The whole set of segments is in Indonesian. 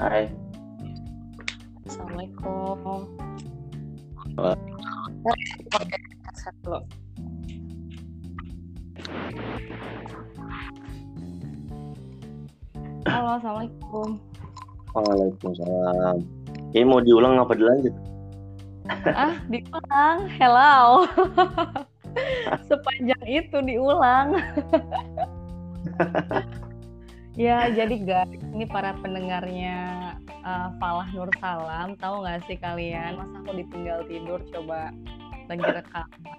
Hai. Assalamualaikum. Halo. Halo, assalamualaikum. Waalaikumsalam. Ini mau diulang apa dilanjut? Ah, diulang. Hello. Sepanjang itu diulang. ya, jadi guys, ini para pendengarnya uh, Falah Nur Salam, tahu nggak sih kalian? Masa aku ditinggal tidur coba lagi rekaman.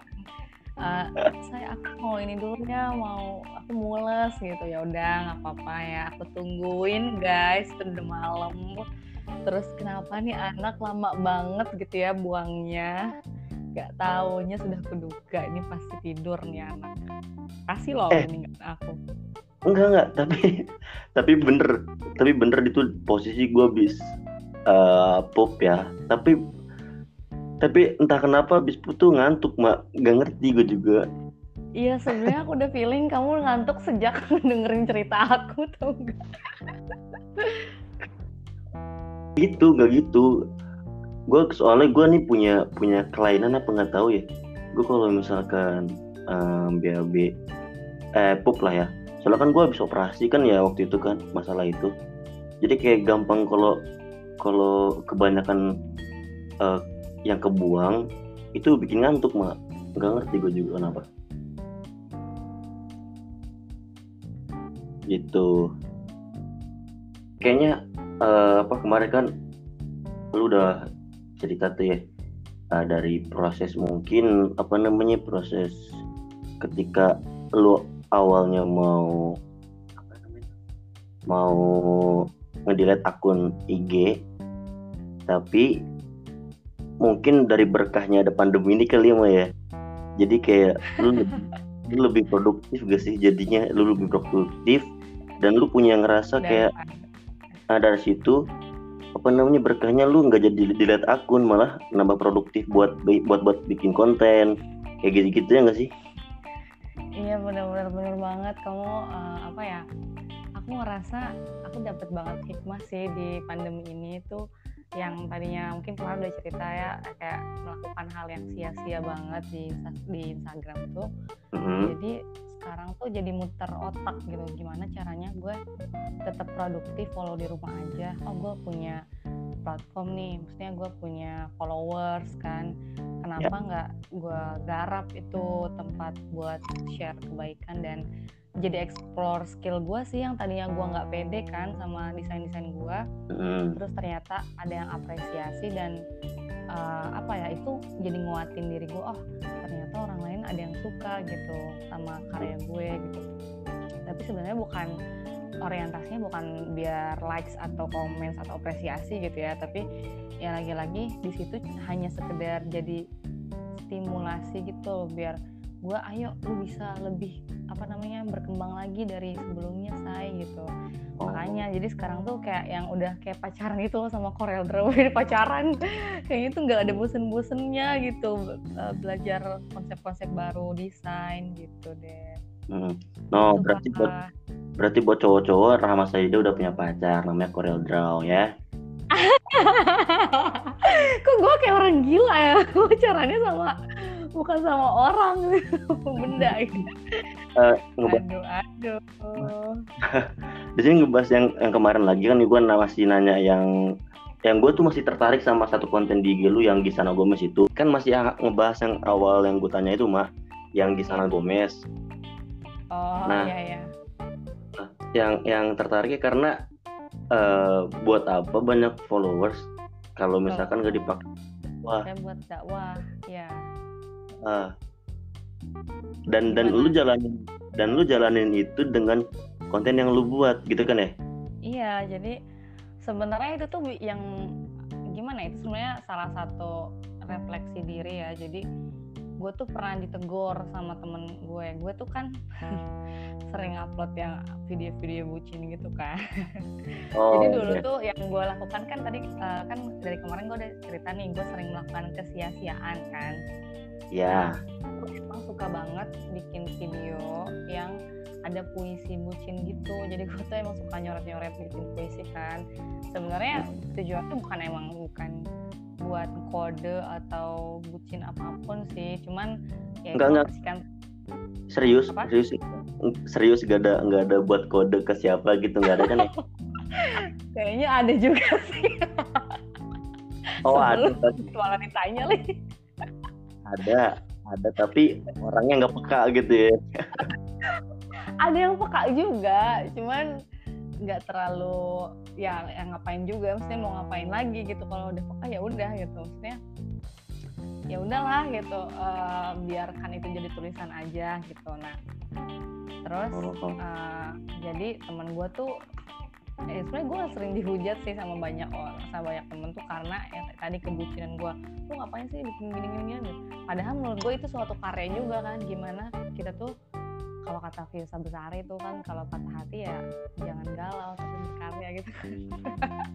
Uh, saya aku mau ini dulu ya mau aku mules gitu ya udah nggak apa-apa ya aku tungguin guys udah malam terus kenapa nih anak lama banget gitu ya buangnya nggak taunya sudah kuduga ini pasti tidur nih anak kasih loh Eh. ini aku Enggak enggak, tapi tapi bener, tapi bener itu posisi gue bis eh pop ya. Tapi tapi entah kenapa bis tuh ngantuk mak, nggak ngerti gue juga. iya sebenarnya aku udah feeling kamu ngantuk sejak dengerin cerita aku tau nggak Gitu nggak gitu. Gue soalnya gue nih punya punya kelainan apa nggak tahu ya. Gue kalau misalkan em, BAB eh pop lah ya. Soalnya kan gue habis operasi kan ya waktu itu kan masalah itu. Jadi kayak gampang kalau kalau kebanyakan eh, yang kebuang itu bikin ngantuk mak. Nggak ngerti gue juga kenapa. Gitu. Kayaknya eh, apa kemarin kan lu udah cerita tuh ya eh, dari proses mungkin apa namanya proses ketika lu awalnya mau apa namanya mau ngedelete akun IG tapi mungkin dari berkahnya ada pandemi ini kali ya ya. Jadi kayak lu lebih, lu lebih produktif gak sih jadinya? Lu lebih produktif dan lu punya ngerasa kayak nah, dari situ apa namanya berkahnya lu nggak jadi dilihat akun malah nambah produktif buat buat buat bikin konten. Kayak gitu gitu ya nggak sih Iya benar-benar benar banget kamu eh, apa ya? Aku ngerasa aku dapat banget hikmah sih di pandemi ini tuh yang tadinya mungkin kemarin udah cerita ya kayak melakukan hal yang sia-sia banget di di Instagram tuh. Mhm. Jadi sekarang tuh jadi muter otak gitu gimana caranya gue tetap produktif walau di rumah aja. Oh gue punya platform nih, maksudnya gue punya followers kan. Kenapa nggak gue garap itu tempat buat share kebaikan dan jadi explore skill gue sih yang tadinya gue nggak pede kan sama desain-desain gue Mhm. terus ternyata ada yang apresiasi dan eh, apa ya itu jadi nguatin diri gue oh ternyata orang lain ada yang suka gitu sama karya gue gitu tapi sebenarnya bukan orientasinya bukan biar likes atau comments atau apresiasi gitu ya tapi ya lagi-lagi di situ hanya sekedar jadi stimulasi gitu biar gue ayo lu bisa lebih apa namanya berkembang lagi dari sebelumnya say gitu. Oh. makanya jadi sekarang tuh kayak yang udah kayak pacaran gitu loh sama Corel Draw pacaran. Kayaknya tuh nggak ada bosen-bosennya gitu eh, belajar konsep-konsep baru desain gitu deh Mhm. no Itu berarti buat berarti buat cowok-cowok Rahma Saida udah punya pacar namanya Corel Draw ya? Kok gue kayak orang gila ya? Gue sama bukan sama orang. Benda gitu Eh, ngebahas aduh aduh. Di sini ngebahas yang yang kemarin lagi kan gue masih nanya yang yang gue tuh masih tertarik sama satu konten di IG lu yang Gisana Gomez itu. Kan masih ngebahas yang awal yang gue tanya itu mah yang Gisana Gomez oh Nah. iya ya yang yang tertariknya karena eh, buat apa banyak followers kalau misalkan gak dipakai wah saya buat dakwah ya ah. dan dan lu jalanin dan lu jalanin itu dengan konten yang lu buat gitu kan ya Iya, jadi sebenarnya itu tuh yang gimana ya, itu sebenarnya salah satu refleksi diri ya. Jadi gue tuh pernah ditegur sama temen gue. Gue tuh kan sering upload yang video-video bucin gitu kan. oh jadi dulu iya. tuh yang gue lakukan kan tadi eh, kan dari kemarin gue udah cerita nih, gue sering melakukan kesia-siaan kan. ya Gue emang suka banget bikin video yang ada puisi bucin gitu jadi gue tuh emang suka nyoret-nyoret bikin puisi kan sebenarnya tujuannya bukan emang bukan buat kode atau bucin apa pun sih. Cuman ya enggak enggak. kan serius Apa? serius serius gak ada nggak ada buat kode ke siapa gitu nggak ada kan ya? Kayaknya ada juga sih. Oh ada. malah ditanya lagi. Ada ada tapi orangnya nggak peka gitu ya. Ada yang peka juga cuman nggak terlalu ya yang ngapain juga maksudnya mau ngapain lagi gitu kalau udah peka ya udah gitu maksudnya ya udahlah gitu uh, biarkan itu jadi tulisan aja gitu. Nah terus uh, jadi teman gue tuh eh, sebenarnya gue sering dihujat sih sama banyak orang sama banyak temen tuh karena ya tadi kebucinan gue lu ngapain sih bikin gini gini gini padahal menurut gue itu suatu karya juga kan gimana kita tuh kalau kata Firsa besar itu kan kalau patah hati ya jangan galau tapi berkarya gitu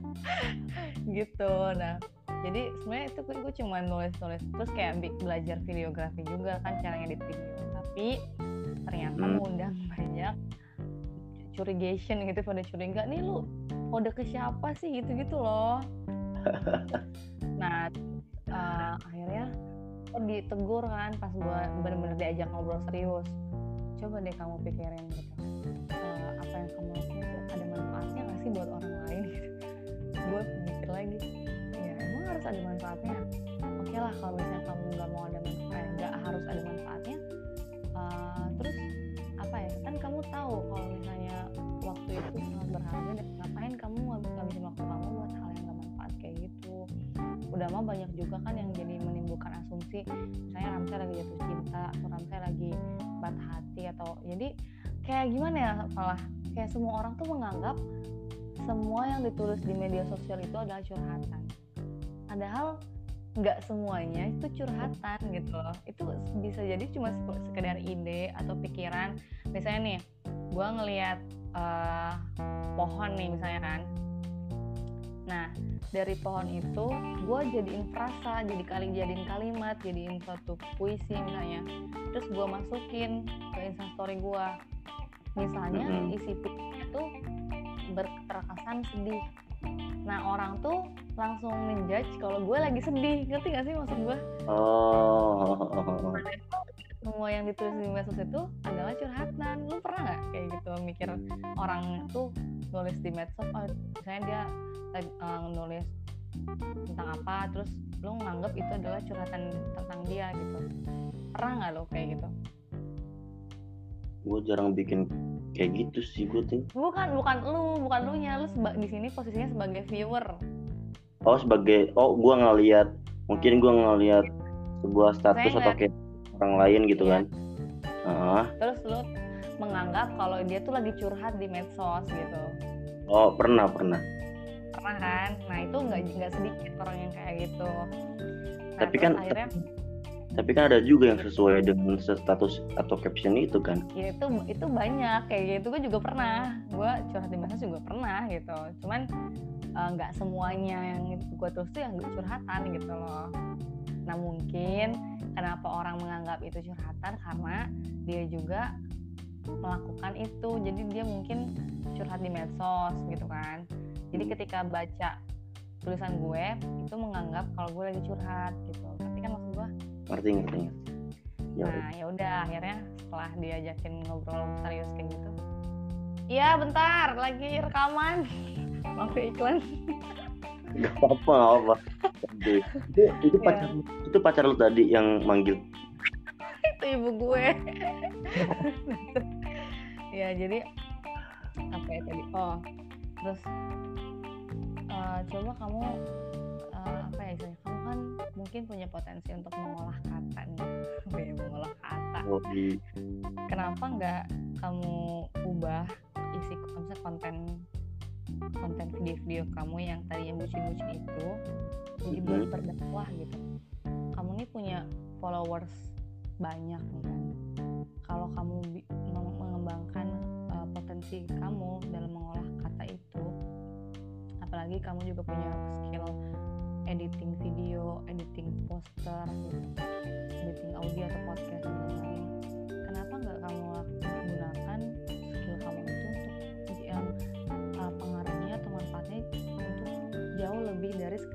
gitu. Nah jadi sebenarnya itu gue cuma nulis-nulis terus kayak belajar videografi juga kan caranya di video tapi ternyata hmm. mengundang banyak curigation gitu pada curiga nih lu kode ke siapa sih? Gitu-gitu loh. Nah uh, akhirnya ditegur kan pas gue bener-bener diajak ngobrol serius coba deh kamu pikirin gitu. Uh, apa yang kamu lakukan itu ada manfaatnya nggak sih buat orang lain gitu? Gue mikir lagi ya emang harus ada manfaatnya. Oke okay lah kalau misalnya kamu nggak mau ada manfaat eh, nggak harus ada manfaatnya uh, terus apa ya? Kan kamu tahu kalau misalnya waktu itu sangat berharga dan ngapain kamu ngabisin waktu kamu udah mah banyak juga kan yang jadi menimbulkan asumsi misalnya Ramsay lagi jatuh cinta atau Ramsay lagi patah hati atau jadi kayak gimana ya malah kayak semua orang tuh menganggap semua yang ditulis di media sosial itu adalah curhatan. Padahal nggak semuanya itu curhatan gitu loh. Itu bisa jadi cuma sekedar ide atau pikiran. Misalnya nih gue ngelihat uh, pohon nih misalnya kan nah dari pohon itu gue jadiin frasa jadi kali jadiin kalimat jadiin suatu puisi misalnya. Terus gue masukin ke instastory gue misalnya mm -hmm. isi puisinya tuh berterkesan sedih. Nah orang tuh langsung menjudge kalau gue lagi sedih. Ngerti gak sih maksud gue oh semua yang ditulis di medsos itu adalah curhatan. Lu pernah nggak kayak gitu mikir orang tuh nulis di medsos oh misalnya dia uh, nulis tentang apa terus lu nganggap itu adalah curhatan tentang dia gitu. Pernah nggak lo kayak gitu? Gue jarang bikin kayak gitu sih gue tuh. Bukan bukan lu bukan lu nya. Lu di sini posisinya sebagai viewer. Oh sebagai oh gue ngeliat mungkin gue ngeliat sebuah status Saya atau kayak orang lain gitu iya. kan. Uh. terus lu menganggap kalau dia tuh lagi curhat di medsos gitu. Oh pernah pernah. Pernah kan? Nah itu nggak nggak sedikit orang yang kayak gitu. Nah, tapi kan akhirnya tapi kan ada juga yang sesuai dengan status atau caption itu kan. Ya itu itu banyak. Kayak gitu gue juga pernah. Gue curhat di medsos juga pernah gitu. Cuman eh, nggak uh, semuanya yang gue terus tuh yang curhatan gitu loh. Nah mungkin kenapa orang menganggap itu curhatan? Karena dia juga melakukan itu. Jadi dia mungkin curhat di medsos gitu kan. Jadi ketika baca tulisan gue itu menganggap kalau gue lagi curhat gitu. Tapi kan maksud gue ngerti ngerti ya nah ya udah. Akhirnya setelah diajakin ngobrol serius kayak gitu. Iya bentar. Lagi rekaman. Maaf ya iklan. Gak apa-apa, gak apa-apa. Itu, itu iya. pacar, yeah. itu pacar lu tadi yang manggil. itu ibu gue. ya jadi apa ya tadi? Oh, terus uh, coba kamu uh, apa ya istilahnya? Kamu kan mungkin punya potensi untuk mengolah kata nih, ya, mengolah kata. Oh, iya. Kenapa nggak kamu ubah isi misalnya konten konten video-video kamu yang tadinya bucin-bucin itu jadi buat mm-hmm. berdakwah gitu kamu nih punya followers banyak nih kan kalau kamu mengembangkan uh, potensi kamu dalam mengolah kata itu apalagi kamu juga punya skill editing video, editing poster, gitu. editing audio atau podcast dan lain-lain. Kenapa nggak kamu gunakan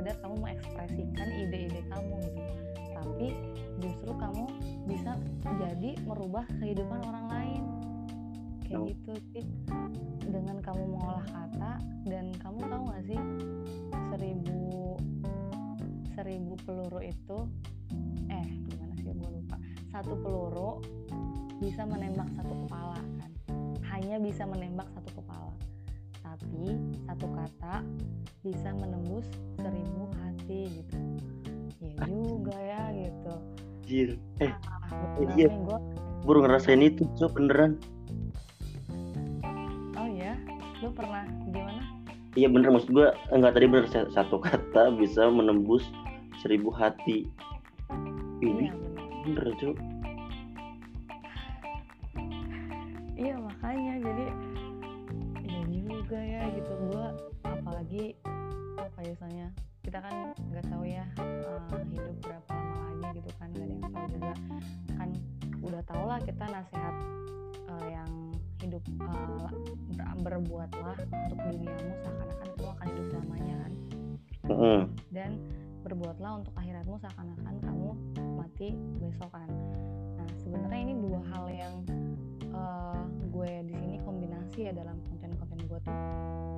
sekedar kamu mengekspresikan ide-ide kamu gitu. Tapi justru kamu bisa jadi merubah kehidupan orang lain. Kayak gitu sih. Dengan kamu mengolah kata dan kamu tahu gak sih seribu seribu peluru itu eh gimana sih gue lupa. Satu peluru bisa menembak satu kepala kan. Hanya bisa menembak satu kepala tapi satu kata bisa menembus seribu hati gitu ya juga ya gitu Anjir. Eh, ah, iya. gue baru ngerasain itu, Cok, beneran. oh ya lu pernah gimana Iya bener maksud gua enggak tadi bener sa- satu kata bisa menembus seribu hati. Ini iya bener, Cok. iya makanya jadi apalagi apa ya misalnya kita kan nggak tahu ya eh, hidup berapa lama lagi gitu kan gak ada yang tahu juga kan udah tau lah kita nasihat eh, yang hidup ber- berbuatlah untuk duniamu seakan-akan kamu akan hidup selamanya kan Heeh. dan berbuatlah untuk akhiratmu seakan-akan kamu mati besok kan. Nah sebenarnya ini dua hal yang eh, gue di sini kombinasi ya dalam konten-konten gue tuh.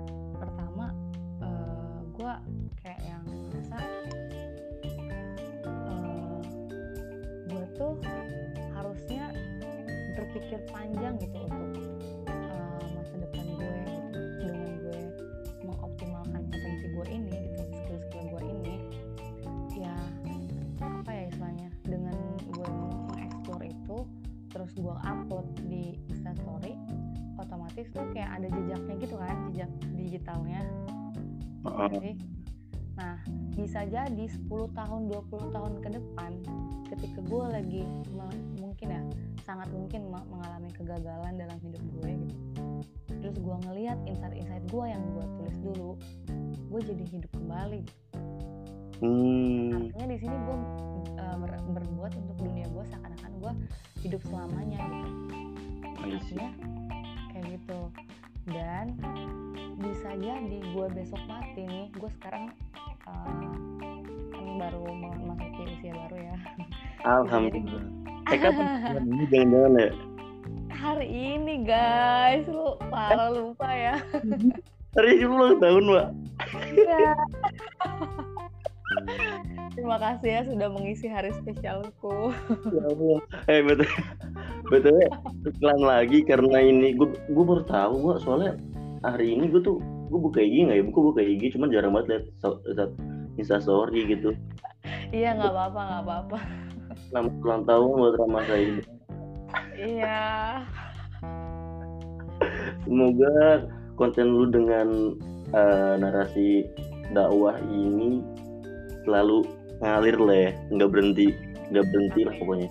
Gue kayak yang merasa eh, gue tuh harusnya berpikir panjang gitu untuk eh, masa depan gue gitu dengan gue mengoptimalkan potensi gue ini gitu skill-skill gue ini ya apa ya istilahnya dengan gue mengeksplor itu terus gue upload di instastory otomatis tuh kayak ada jejaknya gitu kan jejak digitalnya Sih? Nah, bisa jadi 10 tahun, 20 tahun ke depan ketika gue lagi mungkin ya sangat mungkin me- mengalami kegagalan dalam hidup gue gitu. Terus gue ngeliat insight-insight gue yang gue tulis dulu, gue jadi hidup kembali. Hmm. Artinya di sini gue uh, ber- berbuat untuk dunia gue seakan-akan gue hidup selamanya gitu. Artinya kayak gitu. Dan bisa jadi gue besok mati nih, gue sekarang uh, kan baru mau memasuki usia baru ya. Alhamdulillah. Eh ini jangan-jangan ya? Hari ini guys, lu parah lupa ya. Hari ini ulang tahun, Mbak. Iya. Terima kasih ya sudah mengisi hari spesialku. Ya Allah. Eh betul. Betul iklan lagi karena ini gue gue baru tahu gua soalnya hari ini gue tuh gue buka IG nggak ya? Gue buka IG cuman jarang banget liat, so, Insta story gitu. Iya nggak apa-apa nggak apa-apa. Selamat ulang tahun buat Rama Said. Iya. Semoga konten lu dengan eh, narasi dakwah ini selalu ngalir lah ya, nggak berhenti, nggak berhenti lah pokoknya.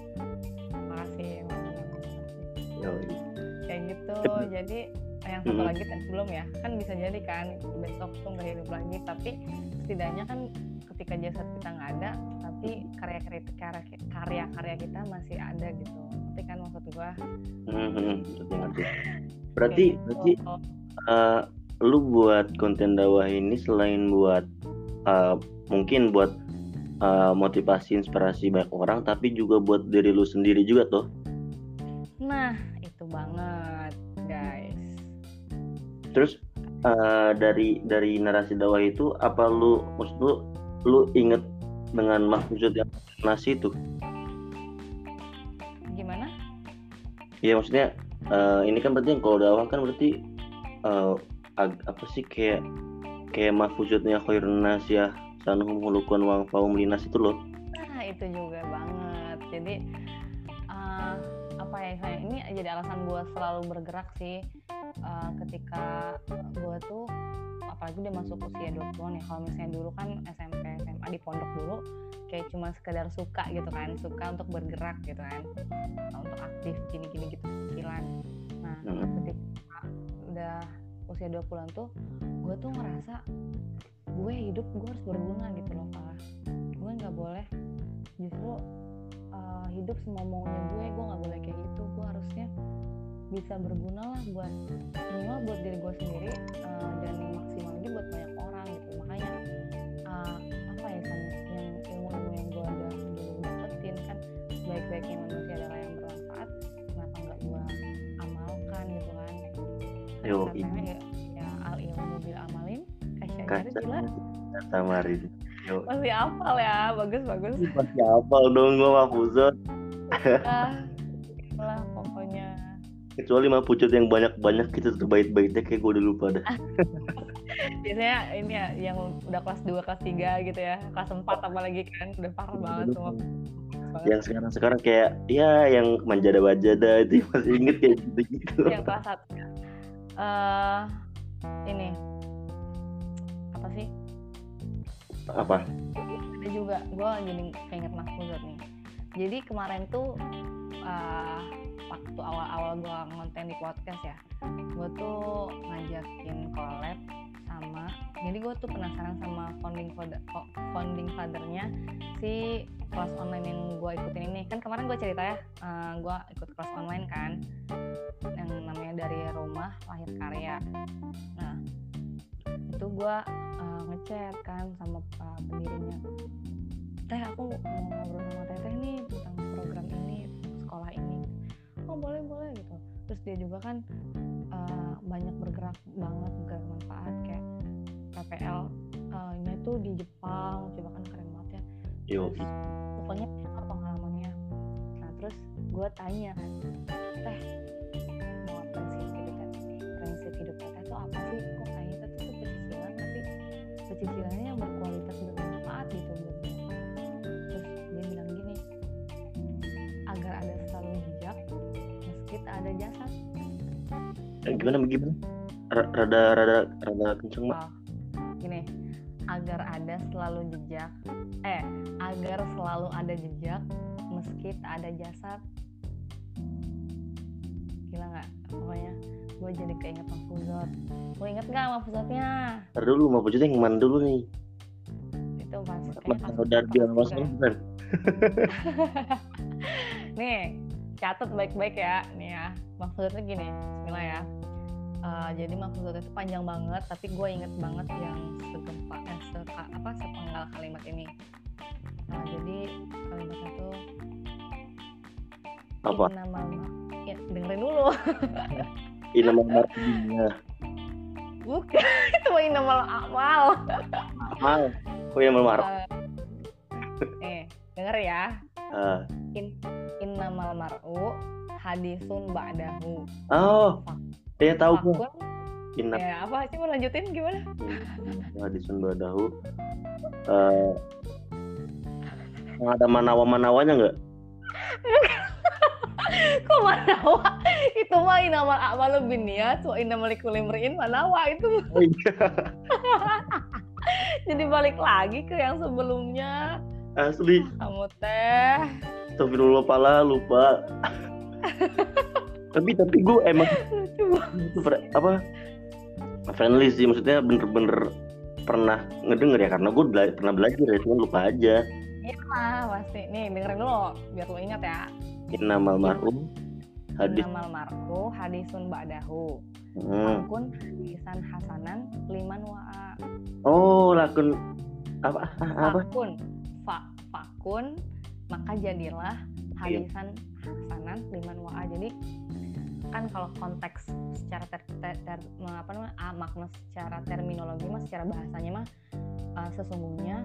Jadi yang satu Mm-mm. lagi tadi belum ya kan bisa jadi kan besok tuh nggak hidup lagi tapi setidaknya kan ketika jasad kita nggak ada tapi karya karya karya karya kita masih ada gitu tapi kan maksud gua Hmm, hmm, ngerti, ngerti. Berarti, berarti gitu. Oh, eh, lu buat konten dakwah ini selain buat eh, mungkin buat eh, motivasi inspirasi banyak orang, tapi juga buat diri lu sendiri juga tuh. nah itu banget Terus eh, dari dari narasi dakwah itu apa lu maksud lu lu inget dengan maksud yang nasi itu? gimana Ya maksudnya eh, ini kan berarti kalau dakwah kan berarti eh, ag- apa sih kayak kayak mahfuzatnya khairun nas ya sanuhum hulukan wang faum linas itu loh. Nah itu juga banget. Jadi eh, apa ya saya ini jadi alasan gue selalu bergerak sih eh, ketika gue tuh apalagi udah masuk usia 20-an ya kalau misalnya dulu kan SMP SMA di pondok dulu kayak cuma sekedar suka gitu kan suka untuk bergerak gitu kan untuk aktif gini-gini gitu kecilan nah Hmm. ketika udah usia 20-an tuh gue tuh ngerasa gue hidup gue harus berguna gitu loh Pak. Gue nggak boleh justru uh, hidup semau maunya gue gue nggak boleh kayak gitu. Gue harusnya bisa berguna lah buat minimal buat diri gue sendiri uh, dan maksimal lagi buat banyak orang gitu. Makanya uh, apa ya kan yang ilmu-ilmu yang gue ada dulu dapetin kan baik-baiknya manusia adalah yang bermanfaat. Kenapa nggak gue amalkan gitu kan? Yo, ya, ya al ilmu bil amalin eh, kasyajari gila. Kata Marin. Yo. masih apal ya bagus bagus masih apal dong gue mah Fuzon uh, ah, lah Kecuali mah pucut yang banyak-banyak kita terbaik-baiknya kayak gue udah lupa dah. biasanya ini ya yang udah kelas 2, kelas 3 gitu ya kelas 4 apalagi kan udah parah banget semua. Yang sekarang-sekarang kayak ya yang manjada-wajada itu masih inget kayak gitu-gitu. yang kelas 1 eh ini apa sih Apa? ada juga gue jadi keinget mahfuzat nih jadi kemarin tuh eh, waktu awal-awal gue ngonten di podcast ya gue tuh ngajakin collab sama jadi gue tuh penasaran sama founding father founding fathernya si kelas online yang gue ikutin ini. Kan kemarin gue cerita ya gue ikut kelas online kan yang namanya dari rumah lahir karya. Nah itu gue ngechat kan sama uh, pendirinya. Teh aku mau ngobrol sama teteh nih tentang program ini sekolah ini oh boleh boleh gitu. Terus dia juga kan uh, banyak bergerak banget bergerak manfaat kayak PPL uh, nya tuh di Jepang coba kan keren banget ya. Terus pokoknya apa pengalamannya. Nah terus gue tanya teh mau prinsip hidup teteh prinsip hidup teteh tuh apa sih? Kok kayaknya teteh tuh pecicilan tapi pecicilannya yang berkualitas bermanfaat gitu buat ada jasad eh, gimana gimana? Rada rada rada kenceng mak. Oh, gini. Agar ada selalu jejak. Eh agar selalu ada jejak meski tak ada jasad gila nggak? Pokoknya gue jadi keinget Mahfuzat gue inget nggak Mahfuzatnya Ntar dulu mau pucutnya yang mana dulu nih? itu pas Mas Saudar juga. Mas nih catat baik-baik ya nih ya Mahfuzatnya gini Bismillah ya Eh, jadi Mahfuzat itu panjang banget tapi gue inget banget yang segempa eh, seka, apa sepenggal kalimat ini Nah, jadi kalimatnya tuh Apa? nama ya, dengerin dulu Ini nama marketingnya. bukan itu mah inamal amal Mahal. Oh ya mal mark. eh denger ya Ah. in innamal mar'u hadisun ba'dahu. Oh, ya tahu Inna ya apa sih mau lanjutin gimana? Hadisun badahu. Eh, ada manawa manawanya nggak? kok manawa? Itu mah inamal a'malu binniyat wa innamal likulli imri'in manawa itu. Oh iya. jadi balik lagi ke yang sebelumnya. Asli. kamu teh Astagfirullah pala lupa. tapi tapi gue emang apa? Friendly sih maksudnya bener-bener pernah ngedenger ya karena gue bela- pernah belajar ya cuman lupa aja. Iya lah pasti. Nih dengerin dulu biar lu ingat ya. Innamal mar'um hadis innamal mar'u hadisun ba'dahu. Hmm. Fakun hadisan hasanan liman wa'a oh lakun apa? Ah, apa? Fakun. Fa fakun maka jadilah hadisan hasanan liman wa'a jadi kan kalau konteks secara ter, ter, ter- apa namanya ah, makna secara terminologi mah secara bahasanya mah uh, sesungguhnya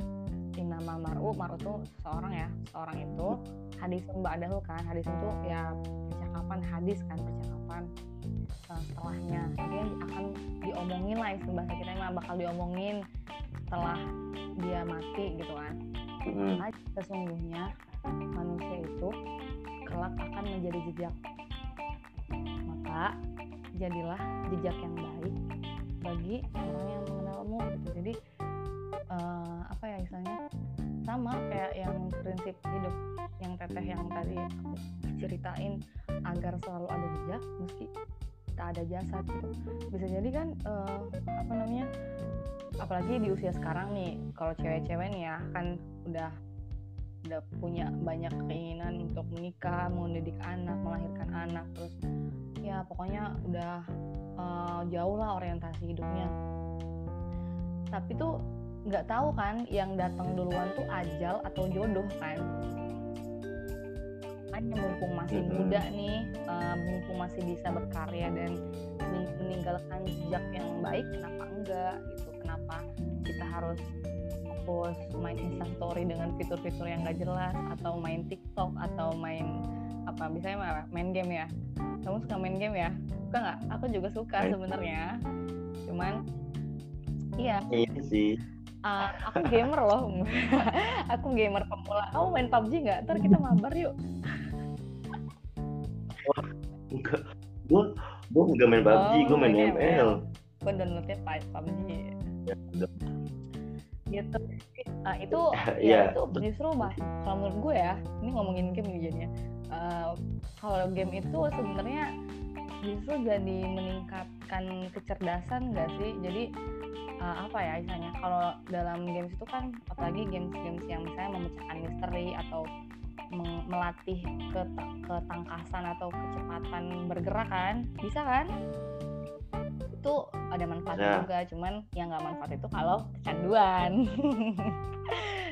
inama mar'u mar'u itu seorang ya seorang itu hadisun ba'dahu kan hadis itu ya percakapan hadis kan percakapan uh, setelahnya. Dia akan diomongin lah istilah bahasa kita mah bakal diomongin setelah dia mati gitu kan. Hmm. sesungguhnya manusia itu kelak akan menjadi jejak. Maka jadilah jejak yang baik bagi orang yang mengenalmu gitu. Jadi eh, apa ya misalnya sama kayak yang prinsip hidup yang teteh yang tadi aku ceritain agar selalu ada jejak meski tak ada jasad gitu. Bisa jadi kan eh, apa namanya? Apalagi di usia sekarang nih kalau cewek-cewek nih ya kan udah udah punya banyak keinginan untuk menikah, mendidik anak, melahirkan anak, terus ya pokoknya udah eh, jauh lah orientasi hidupnya. Tapi tuh nggak tahu kan yang datang duluan tuh ajal atau jodoh kan? Hanya mumpung masih Mm-mm. muda nih, eh, mumpung masih bisa berkarya dan men- meninggal meninggalkan jejak yang baik kenapa enggak gitu kenapa kita harus fokus main instastory dengan fitur-fitur yang gak jelas atau main TikTok atau main apa misalnya main game ya? Kamu suka main game ya? Suka nggak? Aku juga suka sebenarnya. Cuman iya. Iya sih. Uh, aku gamer loh. Aku gamer pemula. Kamu main PUBG nggak? Ntar kita mabar yuk. Enggak. Gue gue nggak main PUBG oh, gue main ML gue downloadnya PUBG ya, gitu. Uh, itu ya, ya itu justru bah kalau menurut gue ya ini ngomongin game nih jadinya. Uh, kalau game itu sebenarnya justru jadi meningkatkan kecerdasan gak sih? Jadi uh, apa ya misalnya kalau dalam games itu kan apalagi games-games yang misalnya memecahkan misteri atau melatih ketangkasan atau kecepatan bergerak kan bisa kan itu ada manfaatnya ya. juga cuman yang nggak manfaat itu kalau kecanduan.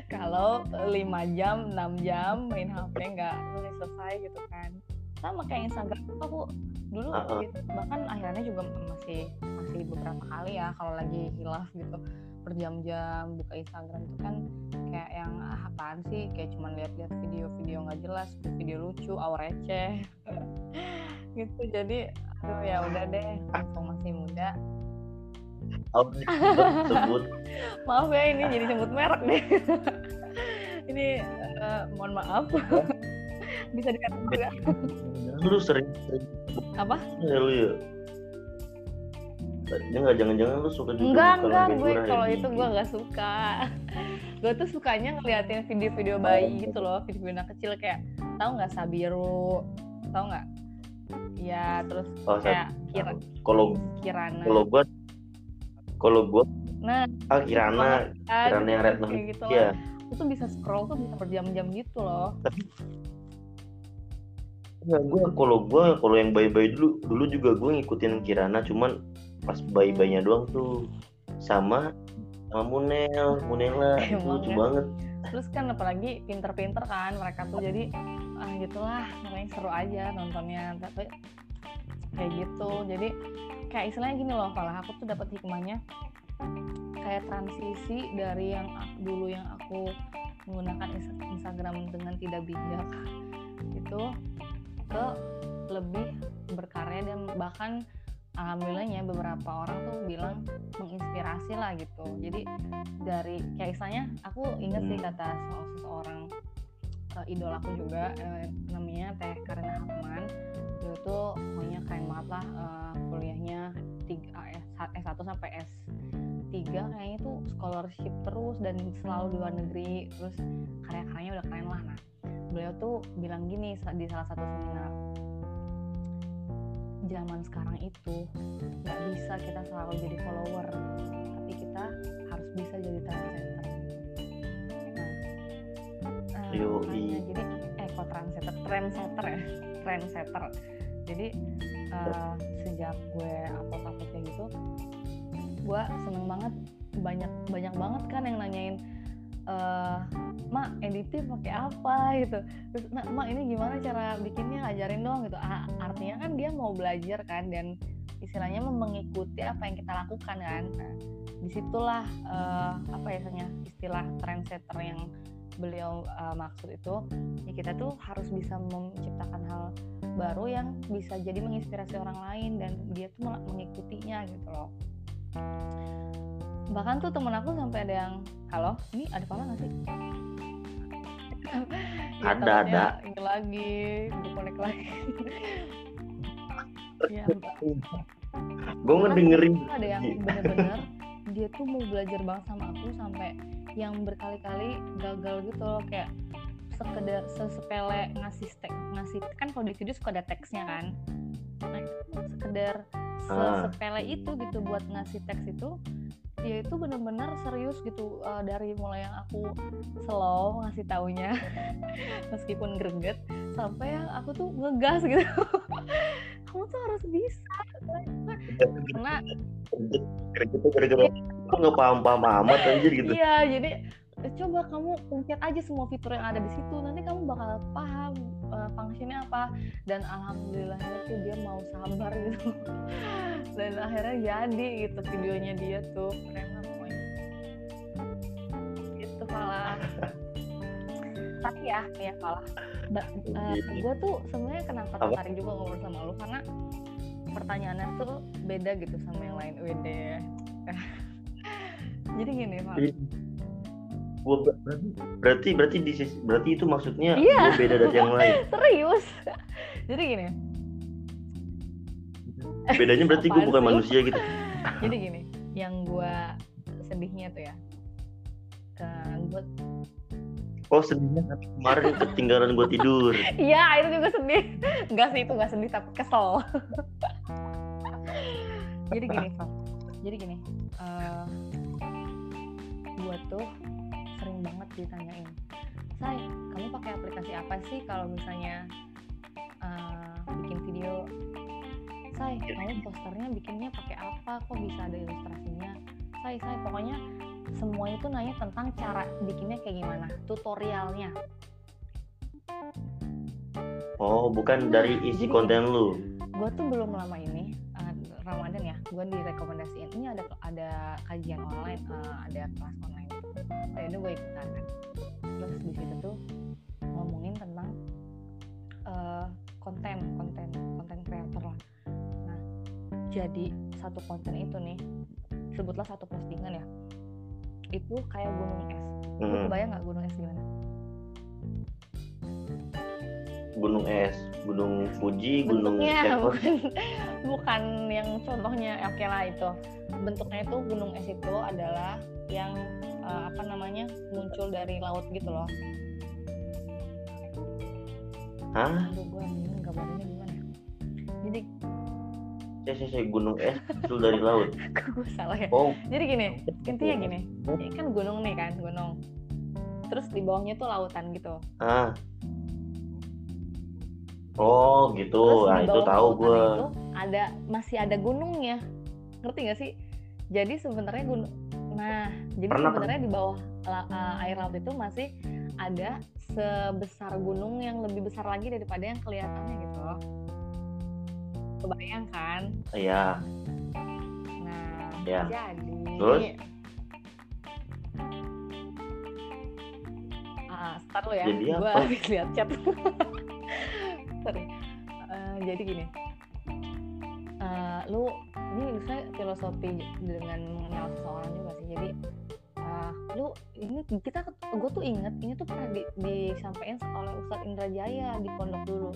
Kalau lima jam 6 jam main HP nggak selesai gitu kan. Sama kayak Instagram aku dulu uh -uh. gitu, bahkan akhirnya juga masih masih beberapa kali ya kalau lagi hilaf gitu. Berjam-jam buka Instagram itu kan kayak yang ah, apaan sih? Kayak cuman lihat-lihat video-video nggak jelas video lucu awal receh gitu jadi aduh ya udah deh. Langsung masih muda. Oh, sebut maaf ya ini jadi sebut merek deh. Ini uh, mohon maaf. Bisa dikatakan juga lu sering, sering. Apa? Ya lu ya. Jangan jangan-jangan lu suka juga Enggak, enggak, gue kalau itu gue gak suka. Gue tuh sukanya ngeliatin video-video bayi oh, gitu loh Video-video anak kecil kayak Tahu nggak Sabiru? Tahu nggak? Ya terus oh, kayak kira Kalau Kirana. Kalau gue Kalau gue Nah ah, Kirana Kirana yang red kayak gitu ya. Itu bisa scroll tuh bisa berjam-jam gitu loh. Ya, gue kalau gue kalau yang bayi-bayi dulu dulu juga gue ngikutin Kirana cuman pas bayi-bayinya doang tuh. Sama sama Munel Munela itu lucu banget terus kan apalagi pinter-pinter kan mereka tuh jadi ah gitulah namanya seru aja nontonnya. Tapi kayak gitu. Jadi kayak istilahnya gini loh kalau aku tuh dapat hikmahnya kayak transisi dari yang dulu yang aku menggunakan Instagram dengan tidak bijak itu ke lebih berkarya dan bahkan alhamdulillahnya beberapa orang tuh bilang menginspirasi lah gitu. Jadi dari kayak istilahnya aku inget sih hmm. kata seseorang uh, idol aku juga uh, namanya Teh Karina Hafman dia tuh pokoknya keren banget lah uh, kuliahnya tiga S1 sampai S3 kayaknya tuh scholarship terus dan selalu di luar negeri terus karya-karyanya udah keren lah. Nah beliau tuh bilang gini di salah satu seminar zaman sekarang itu nggak bisa kita selalu jadi follower tapi kita harus bisa jadi trendsetter nah uh, jadi eh kok trendsetter trendsetter ya? Trendsetter. Jadi uh, sejak gue upload upload kayak gitu gue seneng banget banyak banyak banget kan yang nanyain uh, mak editing pakai apa? gitu. Terus nah, mak ini gimana cara bikinnya? Ajarin dong gitu. Ah, artinya kan dia mau belajar kan dan istilahnya mengikuti apa yang kita lakukan kan. Nah, di situlah uh, apa ya istilah trendsetter yang beliau uh, maksud itu. Ya kita tuh harus bisa menciptakan hal baru yang bisa jadi menginspirasi orang lain dan dia tuh mengikutinya gitu loh bahkan tuh temen aku sampai ada yang halo ini ada pala nggak sih? Ada ada. ini lagi connect lagi. Ya gue ngedengerin ada yang bener-bener dia tuh mau belajar banget sama aku sampai yang berkali-kali gagal gitu loh kayak sekedar sesepele ngasih tek ngasih kan kalau di video suka ada teksnya kan sekedar ah. sesepele itu gitu buat ngasih teks itu dia itu bener-bener serius gitu uh, dari mulai yang aku slow ngasih taunya meskipun greget sampai yang aku tuh ngegas gitu. Kamu tuh harus bisa. Karena greget tuh gara-gara nggak paham-paham amat aja gitu. Iya jadi coba kamu pencet aja semua fitur yang ada di situ. Nanti kamu bakal paham uh, fungsinya apa. Dan alhamdulillah itu dia mau sabar gitu. Dan akhirnya jadi gitu videonya dia tuh. Keren lah pokoknya. Itu malah tapi ya ya malah uh, gue tuh sebenarnya kenapa tertarik juga ngobrol sama lu? Karena pertanyaannya tuh beda gitu sama yang lain. WD jadi gini pak gua berarti berarti di berarti itu maksudnya iya. gua beda dari yang lain serius jadi gini bedanya berarti gue bukan manusia gitu jadi gini yang gue sedihnya tuh ya uh, gue Oh sedihnya kemarin ketinggalan gue tidur. Iya itu juga sedih. Enggak sih itu enggak sedih tapi kesel. jadi gini Pak. Jadi gini. Uh, gue tuh banget ditanyain. Say, kamu pakai aplikasi apa sih kalau misalnya uh, bikin video? Say kamu posternya bikinnya pakai apa? Kok bisa ada ilustrasinya? Say say pokoknya semua itu nanya tentang cara bikinnya kayak gimana tutorialnya. Oh bukan nah, dari isi konten lu? Gue tuh belum lama ini uh, Ramadan ya gue direkomendasiin. Ini ada ada kajian online uh, ada kelas online itu gue ikutan kan. Terus di situ tuh ngomongin tentang uh, konten konten konten kreator lah. Jadi satu konten itu nih sebutlah satu postingan ya. Itu kayak gunung es. Hmm. lu kebayang nggak gunung es gimana gunung es gunung Fuji gunung bukan, bukan yang contohnya oke lah itu. Bentuknya itu gunung es itu adalah yang uh, apa namanya muncul dari laut gitu loh. Hah? Aduh, gue bingung gambarnya gimana ya. Jadi saya gunung es muncul dari laut. Gue salah ya? Oh. jadi gini intinya gini. Ini kan gunung nih kan gunung. Terus di bawahnya tuh lautan gitu. Ah oh gitu. Ah itu tahu gue itu ada masih ada gunungnya. Ngerti gak sih? Jadi sebenarnya gunung nah jadi sebenarnya di bawah uh, air laut itu masih ada sebesar gunung yang lebih besar lagi daripada yang kelihatannya gitu. Kebayang kan? Iya. Nah ya. jadi terus? Ah start lo ya gue habis lihat chat sorry uh, jadi gini. Uh, lu ini saya filosofi dengan mengenal seseorang juga sih. Jadi uh, lu ini kita gue tuh inget ini tuh pernah di, disampaikan oleh Ustadz Indra Jaya di pondok dulu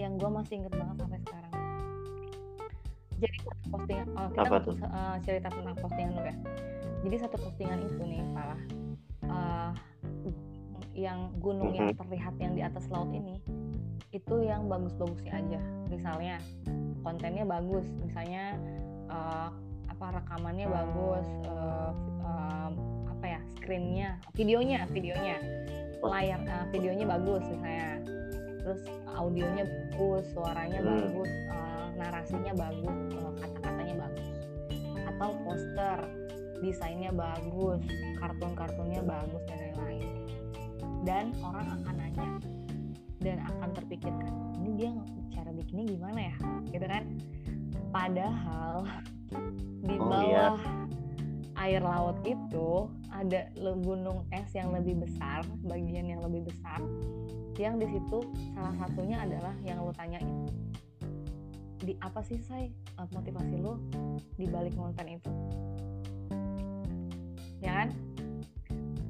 yang gue masih inget banget sampai sekarang. Jadi postingan oh, kita Apa tuh? Uh, cerita tentang postingan lu ya. Jadi satu postingan itu nih pak. Uh, yang gunung yang terlihat yang di atas laut ini itu yang bagus-bagusnya aja. Misalnya kontennya bagus. Misalnya uh, apa rekamannya bagus uh, uh, apa ya screennya videonya videonya. Layar uh, videonya bagus misalnya. Terus audionya bagus suaranya hmm. bagus uh, narasinya bagus kata-katanya bagus. Atau poster desainnya bagus kartun-kartunnya bagus dan dan orang akan nanya dan akan terpikirkan ini dia cara bikinnya gimana ya? Gitu kan. Padahal di oh, bawah oh, air laut itu ada gunung es yang lebih besar bagian yang lebih besar yang di situ salah satunya adalah yang lo tanyain. Di apa sih saya uh, motivasi lo di balik konten itu? Ya kan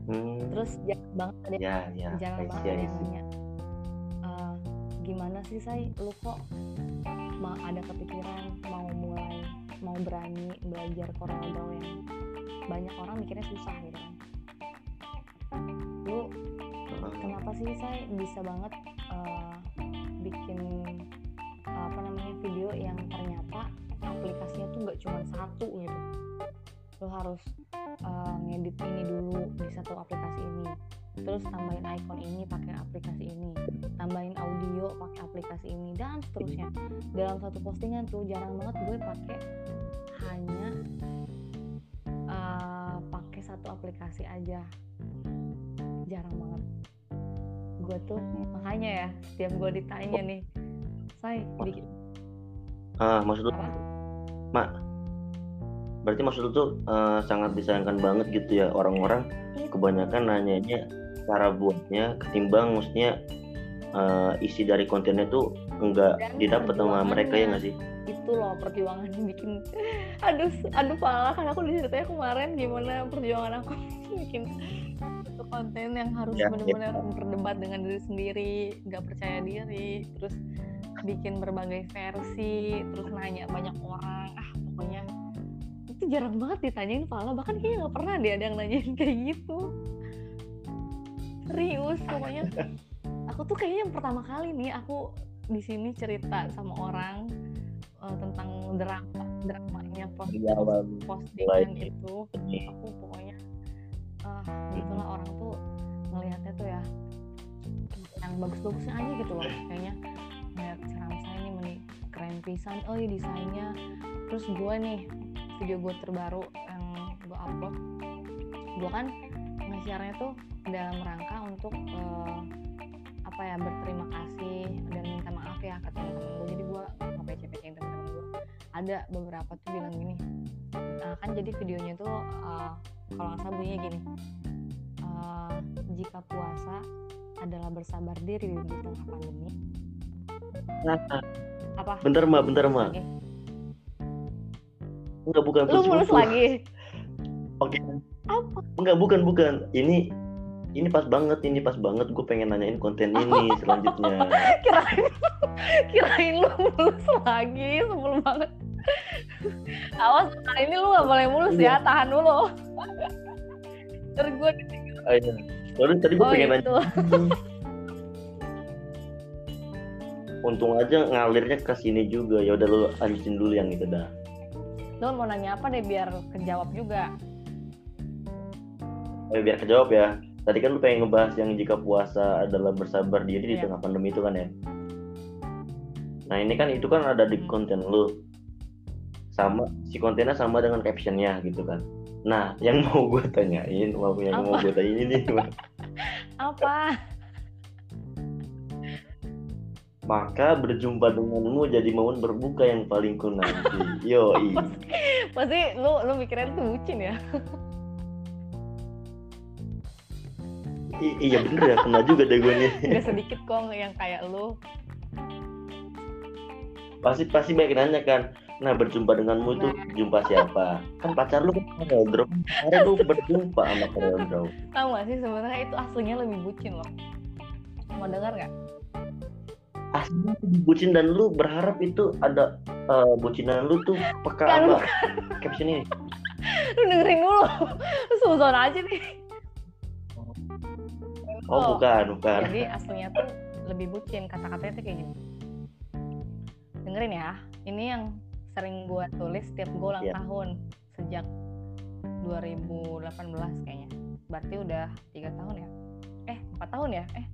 hmm. terus jangan banget ada ya, ya. jangan banget ada yang nanya uh, gimana sih saya lo kok mau ada kepikiran mau mulai mau berani belajar Corel yang banyak orang mikirnya susah gitu kan. Lu kenapa sih saya bisa banget uh, bikin apa namanya video yang ternyata aplikasinya tuh nggak cuma satu gitu lo harus uh, ngedit ini dulu di satu aplikasi ini. Terus tambahin icon ini pakai aplikasi ini. Tambahin audio pakai aplikasi ini dan seterusnya. Dalam satu postingan tuh jarang banget gue pakai hanya uh, pakai satu aplikasi aja. Jarang banget. Gue tuh makanya ya setiap gue ditanya nih say bikin ah maksud lu? Mak berarti maksud tuh uh, sangat disayangkan banget gitu ya orang-orang Iya. kebanyakan nanyanya cara buatnya ketimbang maksudnya uh, isi dari kontennya tuh enggak Dan didapat sama mereka ya nggak sih? Itu loh perjuangan bikin. Aduh aduh pala kan aku diceritain kemarin gimana perjuangan aku bikin satu konten yang harus Ya, benar-benar berdebat dengan diri sendiri nggak percaya diri terus bikin berbagai versi terus nanya banyak orang ah pokoknya itu jarang banget ditanyain pala bahkan kayaknya nggak pernah deh ada yang nanyain kayak gitu. Serius pokoknya. Aku tuh kayaknya yang pertama kali nih aku di sini cerita sama orang eh, tentang drama dramanya post awal postingan itu. aku pokoknya ah gitulah orang tuh ngelihatnya tuh ya yang bagus-bagusnya aja gitu loh kayaknya. Ngeliat ceram saya ini meni keren pisan. Oh iya desainnya. Terus gue nih video gue terbaru yang gue upload. Gue kan nge-share-nya tuh dalam rangka untuk eh, apa ya berterima kasih dan minta maaf ya ke teman-teman gue jadi gue nggak pece-pecein teman-teman gue ada beberapa tuh bilang gini "Ah, kan jadi videonya tuh eh, kalau nggak salah bunyinya gini "Eh, jika puasa adalah bersabar diri di tengah pandemi. Nah, apa? Bentar mak bentar mak Lagi. Enggak bukan lu mulus lagi. Oke. Apa? Enggak bukan bukan. Ini ini pas banget ini pas banget. Gue pengen nanyain konten ini selanjutnya. Kirain kirain lu mulus lagi sebelum banget. Awas kali ini lu gak boleh mulus ya Iya. tahan dulu. Ntar gue Ah, iya. Tadi gue oh pengen itu nanya. Untung aja ngalirnya ke sini juga. Ya udah lu lanjutin dulu yang itu dah lu mau nanya apa deh biar kejawab juga. Eh, biar kejawab ya. Tadi kan lu pengen ngebahas yang jika puasa adalah bersabar diri di Iya. tengah pandemi itu kan ya? Nah ini kan itu kan ada di Hmm. konten lu. Sama si kontennya sama dengan captionnya gitu kan. Nah yang mau gue tanyain mau yang mau Apa? gue tanyain ini apa maka berjumpa denganmu jadi momen berbuka yang paling ku nanti. Yoi. Pasti lu lu mikirnya itu bucin ya? I- iya bener ya kena juga deh gue nih. Gak sedikit kok yang kayak lu. Pasti pasti banyak nanya kan. Nah berjumpa denganmu itu jumpa siapa? Kan pacar lu kan Koreodro kemarin lu berjumpa sama Koreodro tau gak sih sebenarnya itu aslinya lebih bucin loh. Mau dengar nggak aslinya bucin dan lu berharap itu ada eh, bucinan lu tuh peka Kan, apa? caption ini lu dengerin dulu lu suzon aja nih oh bukan bukan. jadi aslinya tuh lebih bucin. Kata-katanya tuh kayak gini. Dengerin ya. Ini yang sering gua tulis setiap gua ulang Iya. tahun sejak 2018 kayaknya. Berarti udah tiga tahun ya? Eh empat tahun ya? Eh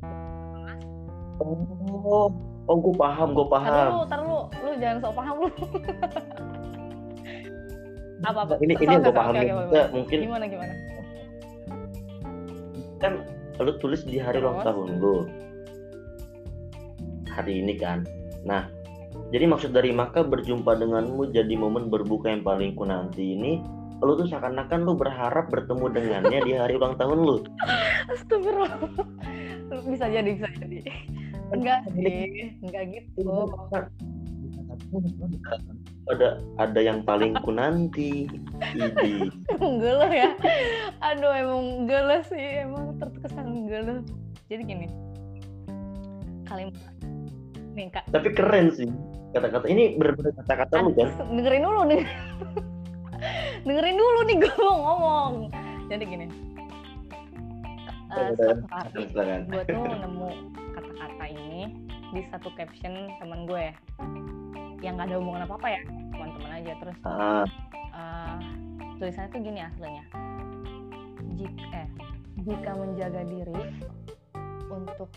oh oh gue paham gue paham. lu tar lu lu jangan sok paham lu. Apa apa? Ini ini yang gue paham juga mungkin gimana gimana? Kan lu tulis di hari ulang tahun lu. Hari ini kan. Nah jadi maksud dari maka berjumpa denganmu jadi momen berbuka yang paling ku nanti ini lu tuh seakan-akan lu berharap bertemu dengannya di hari ulang tahun lu. Astagfirullah. Bisa jadi bisa jadi enggak sih enggak gitu. Ada ada yang paling ku nanti ini gelo ya. Aduh emang gelo sih emang terkesan gelo jadi gini kalimat. Nih kak. Tapi keren sih kata-kata ini bener-bener kata-kata lu kan? Dengerin dulu nih. Dengerin dulu nih gue mau ngomong. Jadi gini Udah, suatu hari gue tuh nemu kata-kata ini di satu caption teman gue. Yang gak ada hubungan apa apa ya teman-teman aja. Terus ah, eh, tulisannya tuh gini aslinya. Jika eh jika menjaga diri untuk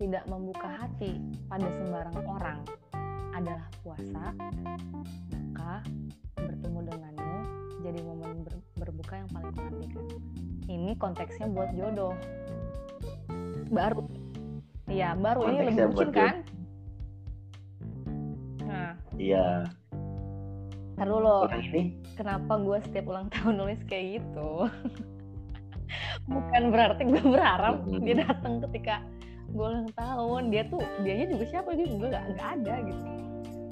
tidak membuka hati pada sembarang orang adalah puasa maka bertemu denganmu jadi momen ber- berbuka yang paling menantikan ini konteksnya buat jodoh. Baru iya baru ini lebih bucin kan nah iya Ntar dulu, orang ini kenapa gue setiap ulang tahun nulis kayak gitu? Bukan berarti gue berharap Mhm. dia datang ketika gue ulang tahun. Dia tuh, dianya juga siapa dia juga gak, nggak ada gitu.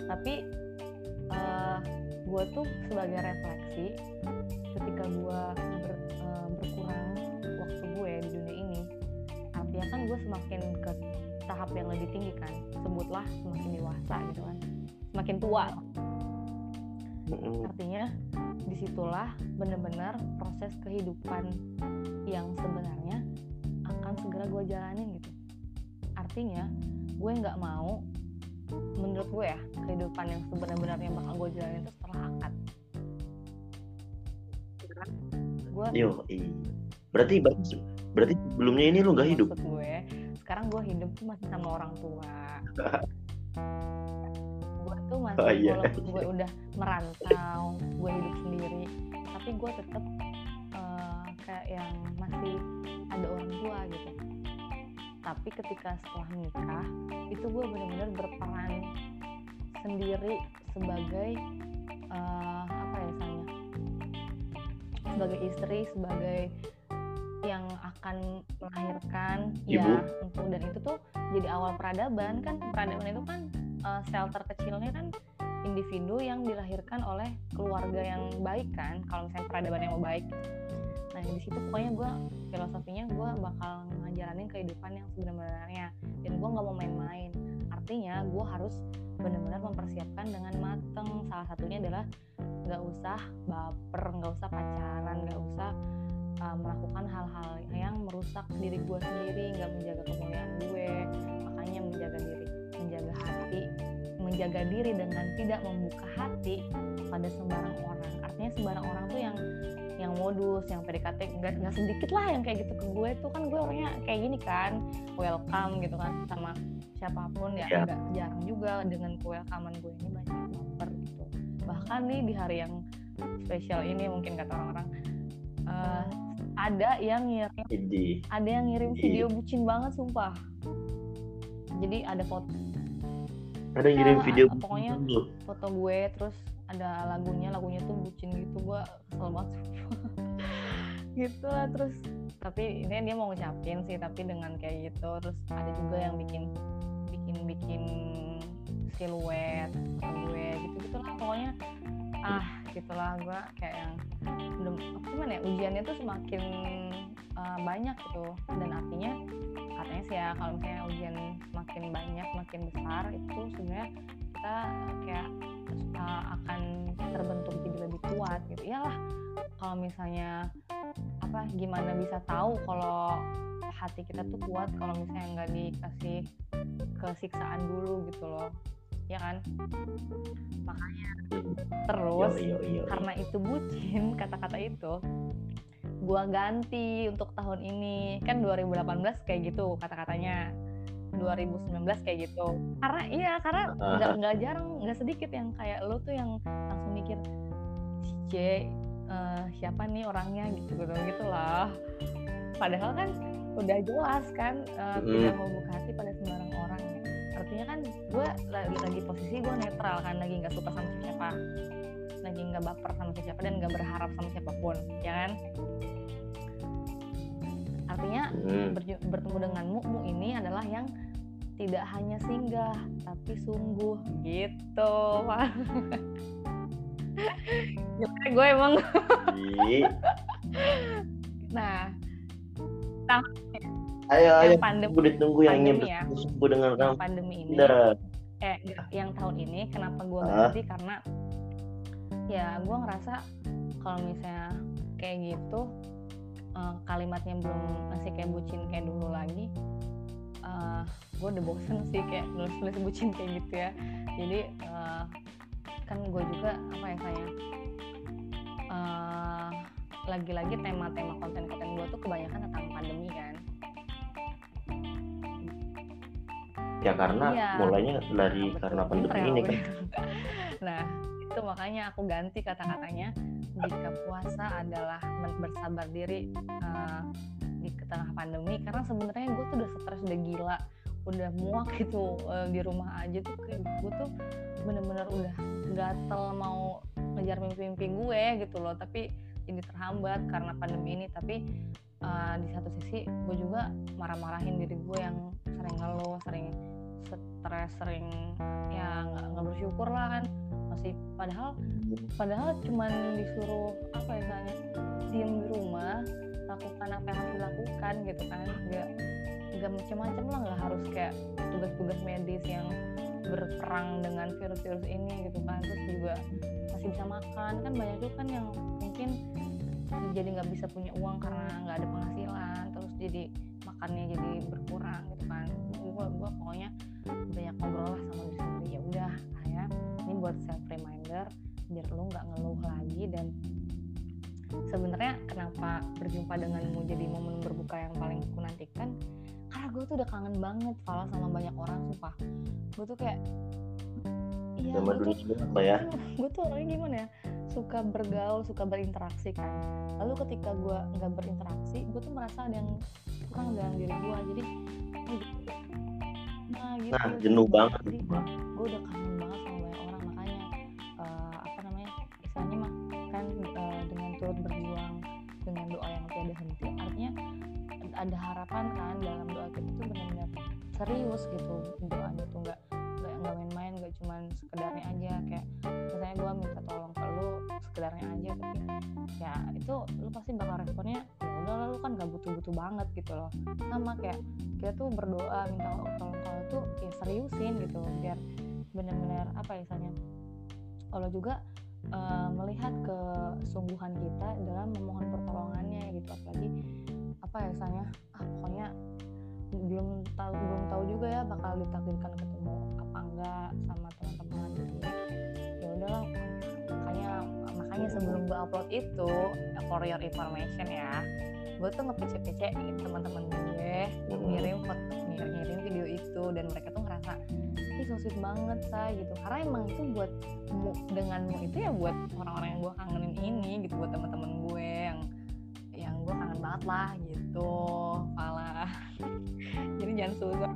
Tapi eh gue tuh sebagai refleksi ketika gue ber- eh, berkurang artinya kan gue semakin ke tahap yang lebih tinggi kan. Sebutlah semakin dewasa gitu kan, semakin tua. Artinya di situlah benar-benar proses kehidupan yang sebenarnya akan segera gue jalanin gitu. Artinya gue nggak mau menurut gue ya kehidupan yang sebenarnya bakal gue jalanin itu setelah akad. Gue. Berarti berarti berarti sebelumnya ini lu nggak hidup? maksud gue sekarang gue hidup tuh masih sama orang tua. Gue tuh masih Oh, iya. walaupun gue udah merantau gue hidup sendiri tapi gue tetap eh, kayak yang masih ada orang tua gitu. Tapi ketika setelah menikah itu gue benar-benar berperan sendiri sebagai eh, apa ya misalnya sebagai istri sebagai yang akan melahirkan Ibu. ya untuk dan itu tuh jadi awal peradaban kan. Peradaban itu kan eh, shelter kecilnya kan individu yang dilahirkan oleh keluarga yang baik kan. Kalau misalnya peradaban yang mau baik. Nah di situ pokoknya gue filosofinya gue bakal ngajaranin kehidupan yang sebenarnya. Dan gue nggak mau main-main. Artinya gue harus benar-benar mempersiapkan dengan mateng. Salah satunya adalah nggak usah baper nggak usah pacaran nggak usah uh, melakukan hal-hal yang merusak diri gue sendiri nggak menjaga kemuliaan gue makanya menjaga diri menjaga hati menjaga diri dengan tidak membuka hati pada sembarang orang. Artinya sembarang orang tuh yang yang modus yang PDKT nggak nggak sedikit lah yang kayak gitu ke gue. Tuh kan gue orangnya kayak gini kan welcome gitu kan sama siapa pun ya. Nggak jarang juga dengan welcomean gue ini banyak yang baper gitu. Bahkan nih di hari yang spesial ini mungkin kata orang-orang eh, ada yang ngirim Jadi ada yang ngirim Iya. video bucin banget sumpah. Jadi ada foto. Ada yang ngirim video pokoknya- lu. foto gue terus ada lagunya lagunya tuh bucin gitu gue kesel banget. Gitu lah terus tapi ini dia mau ngucapin sih tapi dengan kayak gitu. Terus ada juga yang bikin bikin bikin siluet gue gitu gitulah pokoknya ah gitulah gue kayak yang gimana ya ujiannya tuh semakin uh, banyak gitu. Dan artinya katanya sih ya kalau misalnya ujian semakin banyak makin besar itu sebenarnya kita kayak uh, akan terbentuk jadi lebih kuat gitu. Iyalah kalau misalnya apa gimana bisa tahu kalau hati kita tuh kuat kalau misalnya nggak dikasih kesiksaan dulu gitu loh ya kan? Makanya terus Yo, yo, yo, yo. karena itu bucin kata-kata itu gua ganti untuk tahun ini. Kan 2018 kayak gitu kata-katanya. 2019 kayak gitu. Karena iya karena nggak nggak jarang nggak sedikit yang kayak lo tuh yang langsung mikir C eh, siapa nih orangnya? Gitu gitu gitu lah. Padahal kan udah jelas kan eh, Mm. tidak mau buka hati pada orang artinya kan gue lagi lagi posisi gue netral kan lagi nggak suka sama siapa lagi nggak baper sama siapa dan nggak berharap sama siapa pun ya kan artinya Hmm. bertemu denganmu mu ini adalah yang tidak hanya singgah tapi sungguh gitu Pak. Gue emang nah ayo yang pandemi gue ditunggu yang pandemi ya. dengan yang pandemi ini. Udah. eh yang tahun ini kenapa gue ganti karena ya gue ngerasa kalau misalnya kayak gitu eh, kalimatnya belum masih kayak bucin kayak dulu lagi eh gue udah bosen sih kayak nulis nulis bucin kayak gitu ya. Jadi eh, kan gue juga apa ya saya lagi-lagi tema-tema konten-konten gue tuh kebanyakan tentang pandemi kan ya karena Iya. mulainya dari Nah, karena pandemi ini kan. nah itu makanya aku ganti kata-katanya. Jika puasa adalah bersabar diri eh, di tengah pandemi karena sebenarnya gue tuh udah stres udah gila udah muak gitu eh, di rumah aja tuh kayak gue tuh bener-bener udah gatel mau ngejar mimpi-mimpi gue gitu loh. Tapi jadi terhambat karena pandemi ini. Tapi uh, di satu sisi gue juga marah-marahin diri gue yang sering ngeluh sering stres sering ya nggak bersyukur lah kan. Masih padahal padahal cuman disuruh apa ya misalnya diem di rumah lakukan apa yang harus dilakukan gitu kan. Nggak nggak macam-macam lah nggak harus kayak tugas-tugas medis yang berperang dengan virus-virus ini gitu kan. Terus juga masih bisa makan. Kan banyak tuh kan yang mungkin jadi nggak bisa punya uang karena nggak ada penghasilan terus jadi makannya jadi berkurang gitu kan. Gue gue pokoknya banyak ngobrol lah sama diri sendiri. Ya udah ya ini buat self reminder biar lu nggak ngeluh lagi dan sebenarnya kenapa berjumpa denganmu jadi momen berbuka yang paling ku nantikan? Karena gue tuh udah kangen banget Fala sama banyak orang sumpah. Gue tuh kayak iya gue tuh, apa ya? gue tuh orangnya gimana ya? Suka bergaul suka berinteraksi kan. Lalu ketika gue nggak berinteraksi gue tuh merasa ada yang kurang dalam diri gue jadi nah gitu. nah jenuh banget jadi gue udah kangen banget sama banyak orang. Makanya uh, apa namanya misalnya mah kan uh, dengan turut berjuang dengan doa yang tiada henti artinya ada harapan kan dalam doa kita tuh benar-benar serius gitu banget gitu loh. Sama kayak kita tuh berdoa minta tolong kalau tuh ya seriusin gitu biar benar-benar apa ya misalnya kalau juga uh, melihat kesungguhan kita dalam memohon pertolongannya gitu. Apalagi apa ya misalnya ah pokoknya belum tahu belum tahu juga ya bakal ditakdirkan ketemu apa enggak sama teman-teman gitu ya. Udahlah makanya makanya sebelum gue upload itu for your information ya gue tuh ngepece-pecein teman-teman gue ngirim foto ngirim video itu dan mereka tuh ngerasa ih so sweet banget say gitu. Karena emang itu buat denganmu itu ya buat orang-orang yang gue kangenin ini gitu buat teman-teman gue yang yang gue kangen banget lah gitu. Pala jadi jangan susah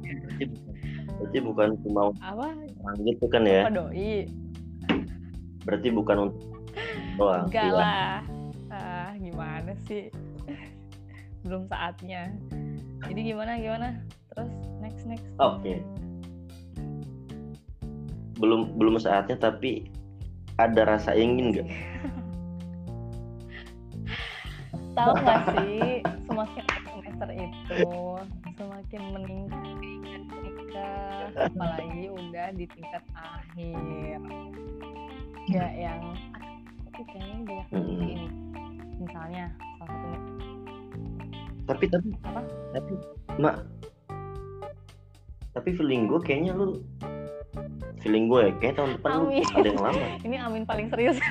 berarti bukan cuma apa? gitu kan ya? Apa doi? Berarti bukan untuk doang enggak lah. Ah gimana sih belum saatnya. Jadi gimana gimana? Terus next next. Oke. Okay. belum belum saatnya tapi ada rasa ingin nggak? Tahu nggak sih semakin semester itu semakin meningkat ketika apalagi udah di tingkat akhir. Ya yang tapi kayaknya banyak hmm. ini. Misalnya salah satunya tapi tapi apa? tapi mak tapi feeling gue kayaknya lu feeling gue ya kayak tahun depan amin. lu ada yang lama. Ini amin paling serius.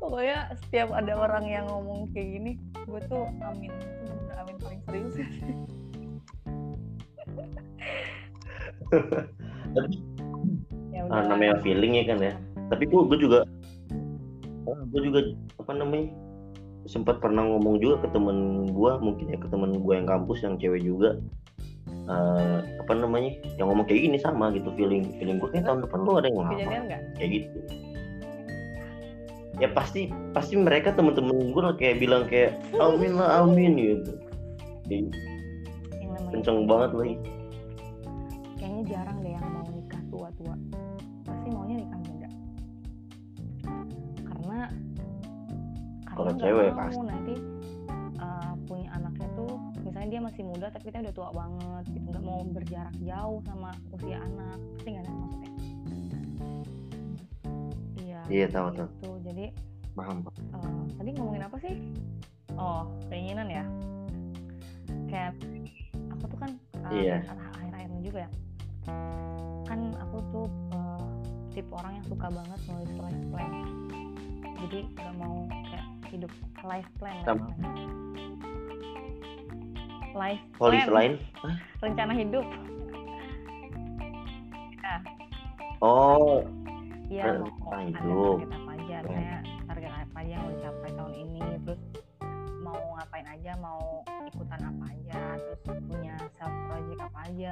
Pokoknya setiap ada orang yang ngomong kayak gini gue tuh amin. Amin paling serius. Tapi ya udah. namanya feeling ya kan ya. Tapi gue gue juga gue juga apa namanya sempat pernah ngomong juga ke temen gue mungkin ya ke temen gue yang kampus yang cewek juga. Uh, apa namanya yang ngomong kayak gini sama gitu feeling feeling gue kayak tahun depan lu ada yang lama kayak gitu. Ya pasti pasti mereka temen-temen gue kayak bilang kayak amin lah amin gitu. Kenceng banget lagi kayaknya jarang deh yang mau kalau cewek pasti. nanti uh, punya anaknya tuh misalnya dia masih muda tapi kita udah tua banget gitu. Nggak mau berjarak jauh sama usia anak. Pasti nggak maksudnya. Iya iya tahu tahu. gitu. jadi paham uh, tadi ngomongin apa sih? Oh keinginan ya? Kayak aku tuh kan uh, iya. akhir-akhirnya juga ya. Kan aku tuh uh, tipe orang yang suka banget nulis life plan jadi gak mau kayak hidup life plan Sama. life plan. lain? Rencana hidup. Ya. oh. Iya mau hidup. target apa aja. Saya target apa aja yang mau dicapai tahun ini terus mau ngapain aja mau ikutan apa aja terus punya self project apa aja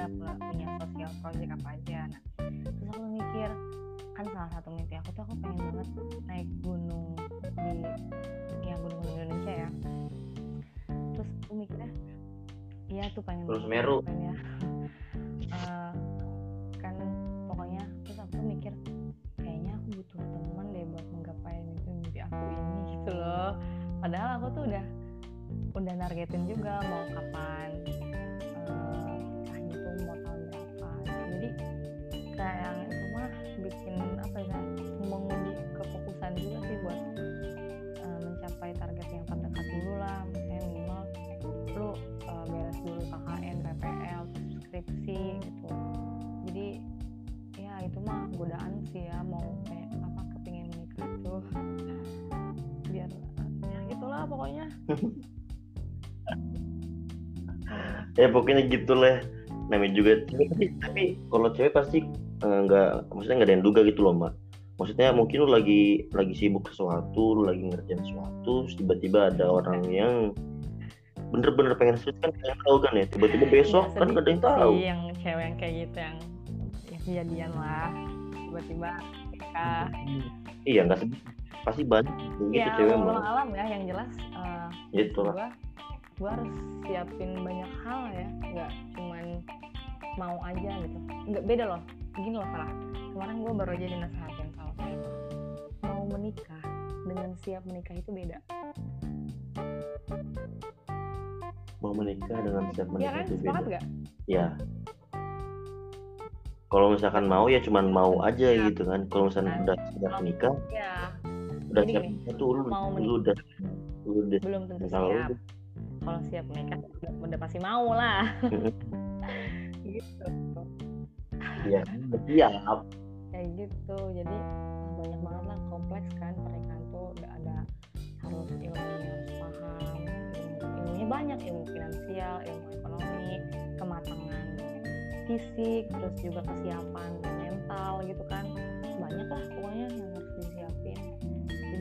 tuh pengen Gunung Semeru. Ya pokoknya gitulah. Namanya juga cewek tapi, tapi kalau cewek pasti eh, nggak maksudnya nggak ada yang duga gitu loh mbak. Maksudnya mungkin lu lagi lagi sibuk sesuatu lu lagi ngerjain sesuatu tiba-tiba ada orang yang bener-bener pengen serius kan kayak tahu kan ya tiba-tiba besok Nggak kan gak ada yang tahu. sih yang cewek yang kayak gitu yang ya kejadian lah. Tiba-tiba nikah iya nggak sedih. Pasti banyak gitu ya cewek Allah mbak alam ya yang jelas eh, gitu lah gua harus siapin banyak hal ya. Nggak cuman mau aja gitu. Nggak beda loh. Gini loh salah kemarin gua baru aja dinasehatin sama saya mau menikah dengan siap menikah itu beda. Mau menikah dengan siap ya menikah kan? itu beda. nggak? Ya kalau misalkan mau ya cuman mau aja Ya. gitu kan. Kalau misalkan Kan. udah siap nikah ya udah Jadi siap gini, nikah tuh lu, mau lu menikah. udah lu udah belum tentu kalau siap kalau siap menikah udah, pasti mau lah. Gitu. Ya siap kayak gitu. Jadi banyak banget lah kompleks kan pernikahan tuh. Udah ada harus ilmunya harus paham. Ilmu- ilmunya banyak ilmu finansial ilmu ekonomi kematangan fisik terus juga kesiapan mental gitu kan. Banyak lah pokoknya yang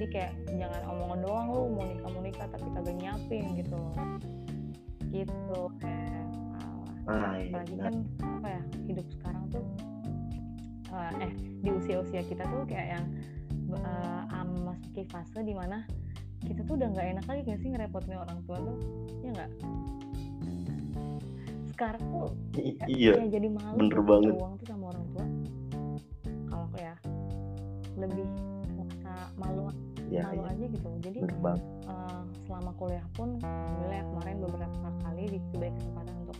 jadi kayak jangan omongan doang lu mau nikah mau nikah tapi kagak nyiapin gitu loh. Gitu eh ah iya apalagi kan apa ya hidup sekarang tuh eh, eh di usia-usia kita tuh kayak yang eh, am- memasuki fase di mana kita tuh udah nggak enak lagi nggak sih ngerepotin orang tua tuh? Ya nggak? Sekarang tuh I- iya kayak jadi malu bener tuh banget. uang tuh sama orang tua. Kalau aku ya lebih merasa malu ya, malu iya. aja gitu jadi eh, selama kuliah pun alhamdulillah ya, kemarin beberapa kali diberi kesempatan untuk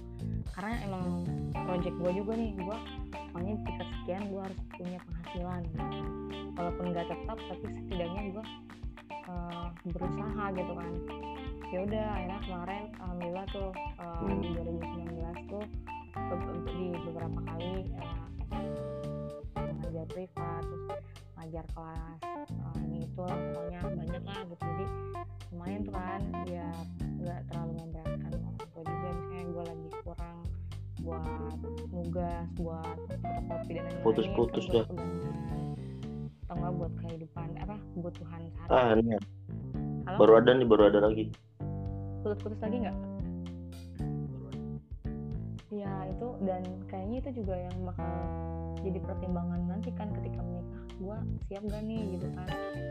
karena emang project gue juga nih gue pokoknya tingkat sekian gue harus punya penghasilan walaupun nggak tetap tapi setidaknya gue eh, berusaha gitu kan ya udah akhirnya kemarin alhamdulillah tuh eh, Hmm. di 2019 tuh di beberapa kali eh, ngajar privat terus ngajar kelas eh, ini itu lah pokoknya banyak lah gitu. Jadi lumayan tuh kan biar nggak terlalu memberatkan orang tua juga. Misalnya gue lagi kurang buat nugas buat fotokopi dan lain-lain Putus-putus dah. atau nggak buat kehidupan apa kebutuhan ah sehari ini Halo? baru ada nih baru ada lagi. Putus-putus lagi nggak? Ya itu dan kayaknya itu juga yang bakal jadi pertimbangan nanti kan ketika gue siap gak nih gitu kan?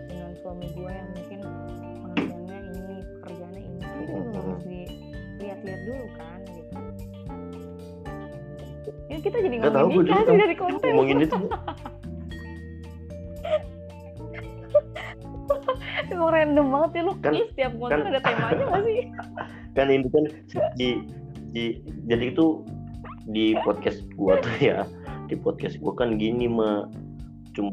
Dengan suami gue yang mungkin penghasilannya ini pekerjaannya ini itu juga harus dilihat-lihat dulu kan gitu. Ya kita jadi Nggak tahu, juga tahu. dari konten. ngomongin itu. Emang random banget ya lu. Kan- setiap konten kan- ada temanya gak sih? Kan ini kan di, di jadi itu di podcast gua tuh ya. Di podcast gua kan gini mah cuma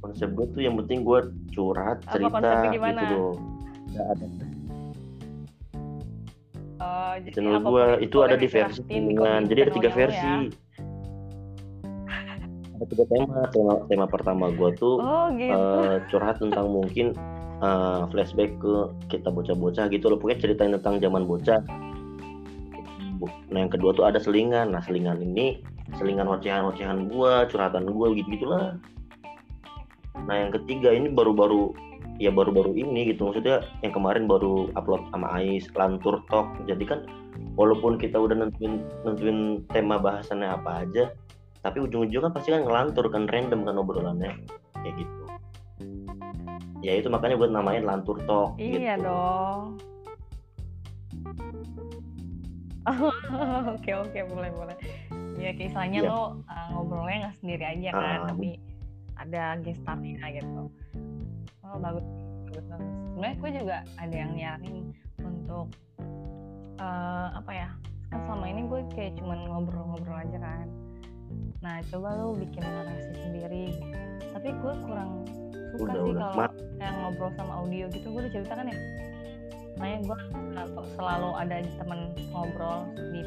konsep gua tuh yang penting gua curhat Apa cerita gitu loh. Nggak ada. Oh, jadi channel yang itu ada di versi dengan jadi ada tiga versi. ya. ada tiga tema. Tema tema pertama gua tuh Oh gitu. eh, curhat tentang mungkin eh, flashback ke kita bocah-bocah gitu loh. Pokoknya ceritain tentang zaman bocah. Nah yang kedua tuh ada selingan. Nah selingan ini selingan ocehan-ocehan gua curhatan gua gitu gitulah nah yang ketiga ini baru-baru ya baru-baru ini gitu maksudnya yang kemarin baru upload sama Ais lantur talk jadi kan walaupun kita udah nentuin nentuin tema bahasannya apa aja tapi ujung-ujungnya kan pasti kan ngelantur kan random kan obrolannya kayak gitu ya itu makanya buat namain lantur talk Iya gitu. dong. oke oke boleh boleh ya kayak istilahnya Iya. lo uh, ngobrolnya nggak sendiri aja kan Ah. tapi ada gestarnya gitu. Oh bagus bagus bagus. Sebenarnya gue juga ada yang nyaranin untuk eh, apa ya kan selama ini gue kayak cuman ngobrol-ngobrol aja kan. Nah coba lo bikin narasi sendiri. Tapi gue kurang suka Udah, sih kalau yang ngobrol sama audio gitu. Gue udah ceritakan ya. Makanya gue selalu, selalu ada temen ngobrol di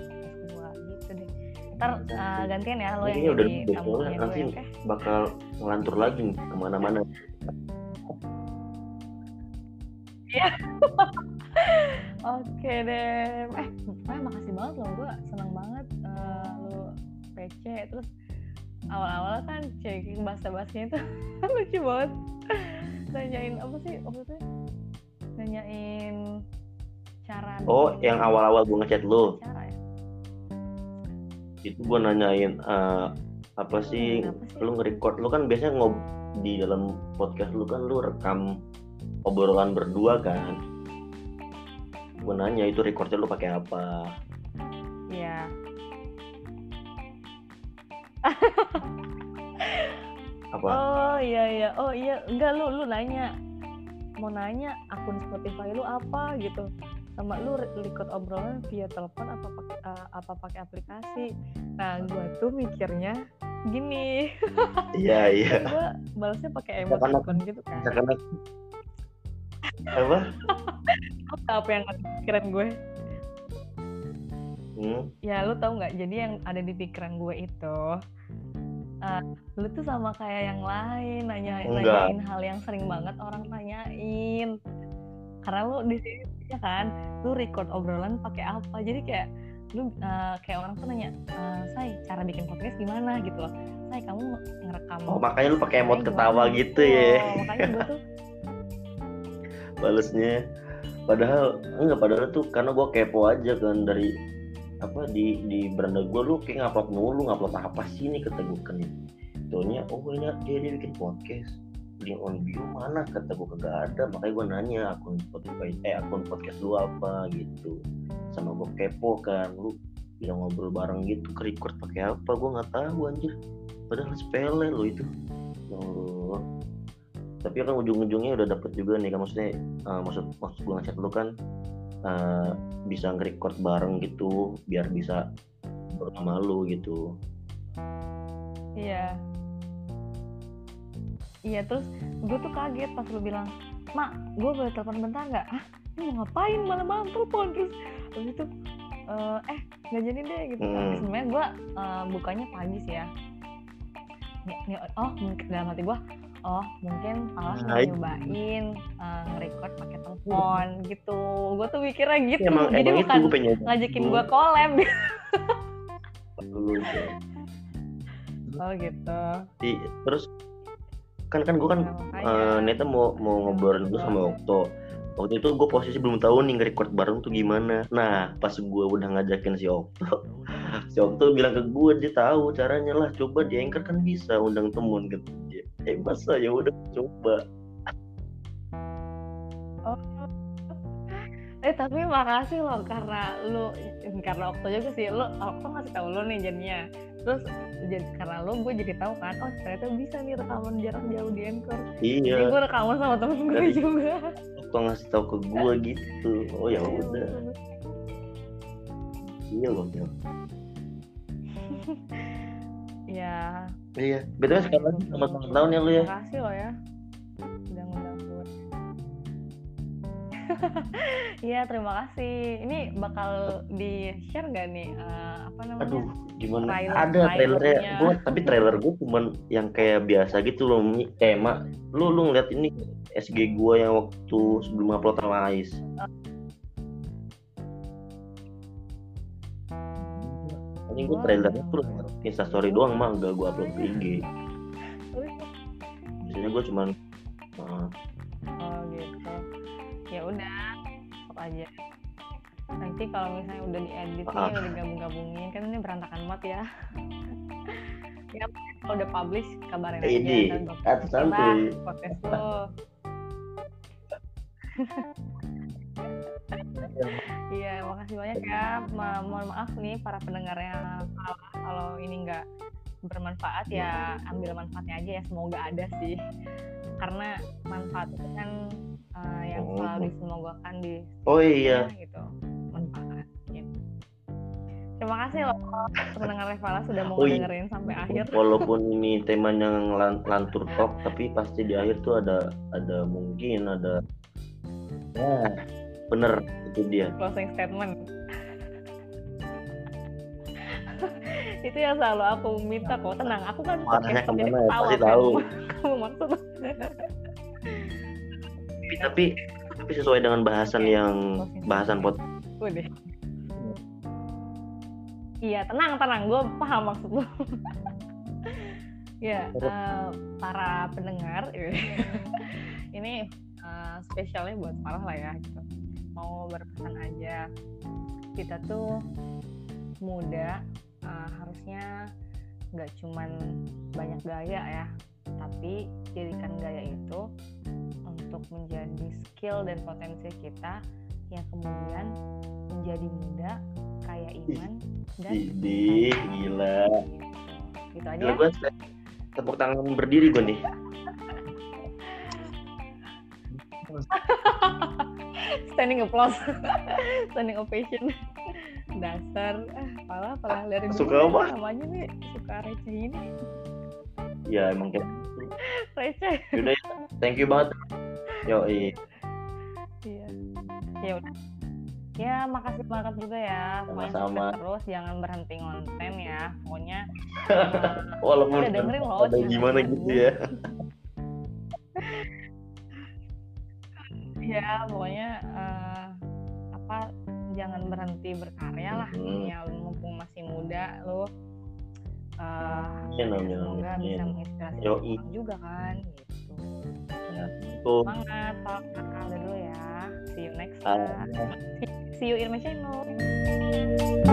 ntar eh, gantian ya lo yang udah jadi tamunya soalnya gue nanti ya oke bakal ngelantur lagi ke mana-mana. Oke deh. Eh, eh, makasih banget loh. Gue seneng banget eh, lu PC. Terus awal-awal kan cek bahasa bahasanya itu lucu banget. Nanyain apa sih itu? Nanyain cara. Oh, yang awal-awal gue ngechat lu, Cara ya. Itu gue nanyain eh, apa sih, Kenapa sih? lu nge-record lu kan biasanya ngob di dalam podcast lu kan lu rekam obrolan berdua kan. Gue nanya itu recordnya lu pakai apa? Iya. Apa? Oh iya iya. Oh iya. Enggak lu lu nanya. Mau nanya akun Spotify lu apa gitu. Sama lu record obrolan via telepon apa pakai eh, apa pakai aplikasi. Nah, gua tuh mikirnya gini. Iya iya. gua balasnya pakai emoticon gitu kan. Misalkan aku- apa? Apa apa yang ada di pikiran gue? Hmm, Ya lu tahu nggak? Jadi yang ada di pikiran gue itu eh, lu tuh sama kayak yang lain nanya Enggak. nanyain hal yang sering banget orang tanyain. Karena lu di sini ya kan, lu record obrolan pakai apa? Jadi kayak lu eh, kayak orang tuh nanya, eh, "Say, cara bikin podcast gimana?" gitu loh. "Say, kamu ngerekam Oh makanya lu pakai emot ketawa gimana?" gitu ya Oh, makanya gue tuh balesnya. Padahal enggak padahal tuh karena gue kepo aja kan dari apa di di beranda gue lu kayak ngupload mulu ngupload apa sih nih kata gue kan oh ini dia dia bikin podcast link on bio? Mana? Kata gue kagak ada. Makanya gue nanya akun Spotify eh akun podcast lu apa gitu. Sama gue kepo kan lu bisa ngobrol bareng gitu ke record pakai apa? Gue nggak tahu anjir. Padahal sepele lo itu. Allah. tapi kan ujung-ujungnya udah dapet juga nih kan? Maksudnya eh, maksud maksud gue ngechat lu kan eh, bisa nge-record bareng gitu biar bisa bersama lu gitu. Iya. Iya terus gue tuh kaget pas lu bilang, Mak, gue boleh telepon bentar nggak? Ah, lu mau ngapain malam-malam telepon terus habis itu eh, eh nggak jadi deh gitu. kan. Hmm. Sebenarnya gue eh, bukanya pagi sih ya. Nih, oh mungkin dalam hati gue, oh mungkin mau Nah, nyobain eh, nge-record pakai telepon gitu. Gue tuh mikirnya gitu. emang jadi emang bukan itu gue ngajakin gue collab. Oh gitu. Terus kan kan gue kan Nah, makanya. eh, Neta mau mau ngobrolin gue sama Okto. Waktu itu gue posisi belum tahu nih nge-record bareng tuh gimana. Nah pas gue udah ngajakin si Okto si Okto bilang ke gue dia tahu caranya lah coba di Anchor kan bisa undang temen gitu. Eh masa ya udah coba Eh tapi makasih loh karena lu karena waktu juga sih lu aku ngasih tahu lu nih jadinya. Terus jadi karena lu gue jadi tahu kan oh ternyata bisa nih rekaman jarak jauh di Anchor. Jadi iya gue rekaman sama temen gue Dari- juga. Okto ngasih tahu ke gue gitu. Oh ya udah. iya loh ya. ya iya. Betul sekali lagi selamat ulang tahun ya lu ya. Makasih lo ya Iya terima kasih. Ini bakal di share nggak nih eh, apa namanya? aduh gimana? Trailer- ada trailernya. gue tapi trailer gue cuman yang kayak biasa gitu loh kayak mak lu lu ngeliat ini SG gue yang waktu sebelum upload sama Ais? Ini gue trailernya tuh instastory doang mah gak gue upload ke IG biasanya gue cuman uh. Ya udah, stop aja. Nanti kalau misalnya udah diedit nih, Ah. udah digabung-gabungin, kan ini berantakan banget ya. ya kalau udah publish kabarin aja. ini santuy podcast lo. Iya, makasih banyak ya. Ma mohon maaf nih para pendengarnya salah kalau ini nggak bermanfaat ya ambil manfaatnya aja ya. Semoga ada sih. Karena manfaat itu kan uh, yang Oh. selalu disemogakan di Oh iya, gitu manfaat. Terima kasih loh pendengar Revala sudah mau Oh iya. dengerin sampai akhir. walaupun ini temanya ngelan- lantur talk, tapi pasti di akhir tuh ada ada mungkin ada ya bener itu dia. closing statement. itu yang selalu aku minta kok tenang aku kan podcast jadi ya? ketawa kan. tahu. kamu maksud Tapi, tapi tapi sesuai dengan bahasan yang bahasan pot Udah. Iya, tenang, tenang. Gue paham maksud lu. ya, eh, para pendengar, ini eh, spesialnya buat parah lah ya. Gitu. Mau berpesan aja, kita tuh muda, eh, harusnya nggak cuman banyak gaya ya, tapi jadikan gaya itu untuk menjadi skill dan potensi kita yang kemudian menjadi muda, kaya iman dan Idih, gila. gitu aja. Gila gue tepuk tangan berdiri gue nih. Standing applause, standing ovation. Dasar, ah, pala pala dari Suka ya, apa? namanya nih suka receh ini, Ya emang kayak receh. Yaudah ya, thank you banget. Yo, Iya. Ya udah. Ya, makasih banget juga ya. Pokoknya Sama-sama. sukses terus, jangan berhenti ngonten ya. Pokoknya walaupun Udah dengerin loh, gimana gitu ya. ya pokoknya eh, apa jangan berhenti berkarya lah Mhm. ya mumpung masih muda eh, Amin, amin, semoga amin. bisa menginspirasi orang juga kan gitu. Semangat Pak Kakak dulu ya. See you next time. see you in my channel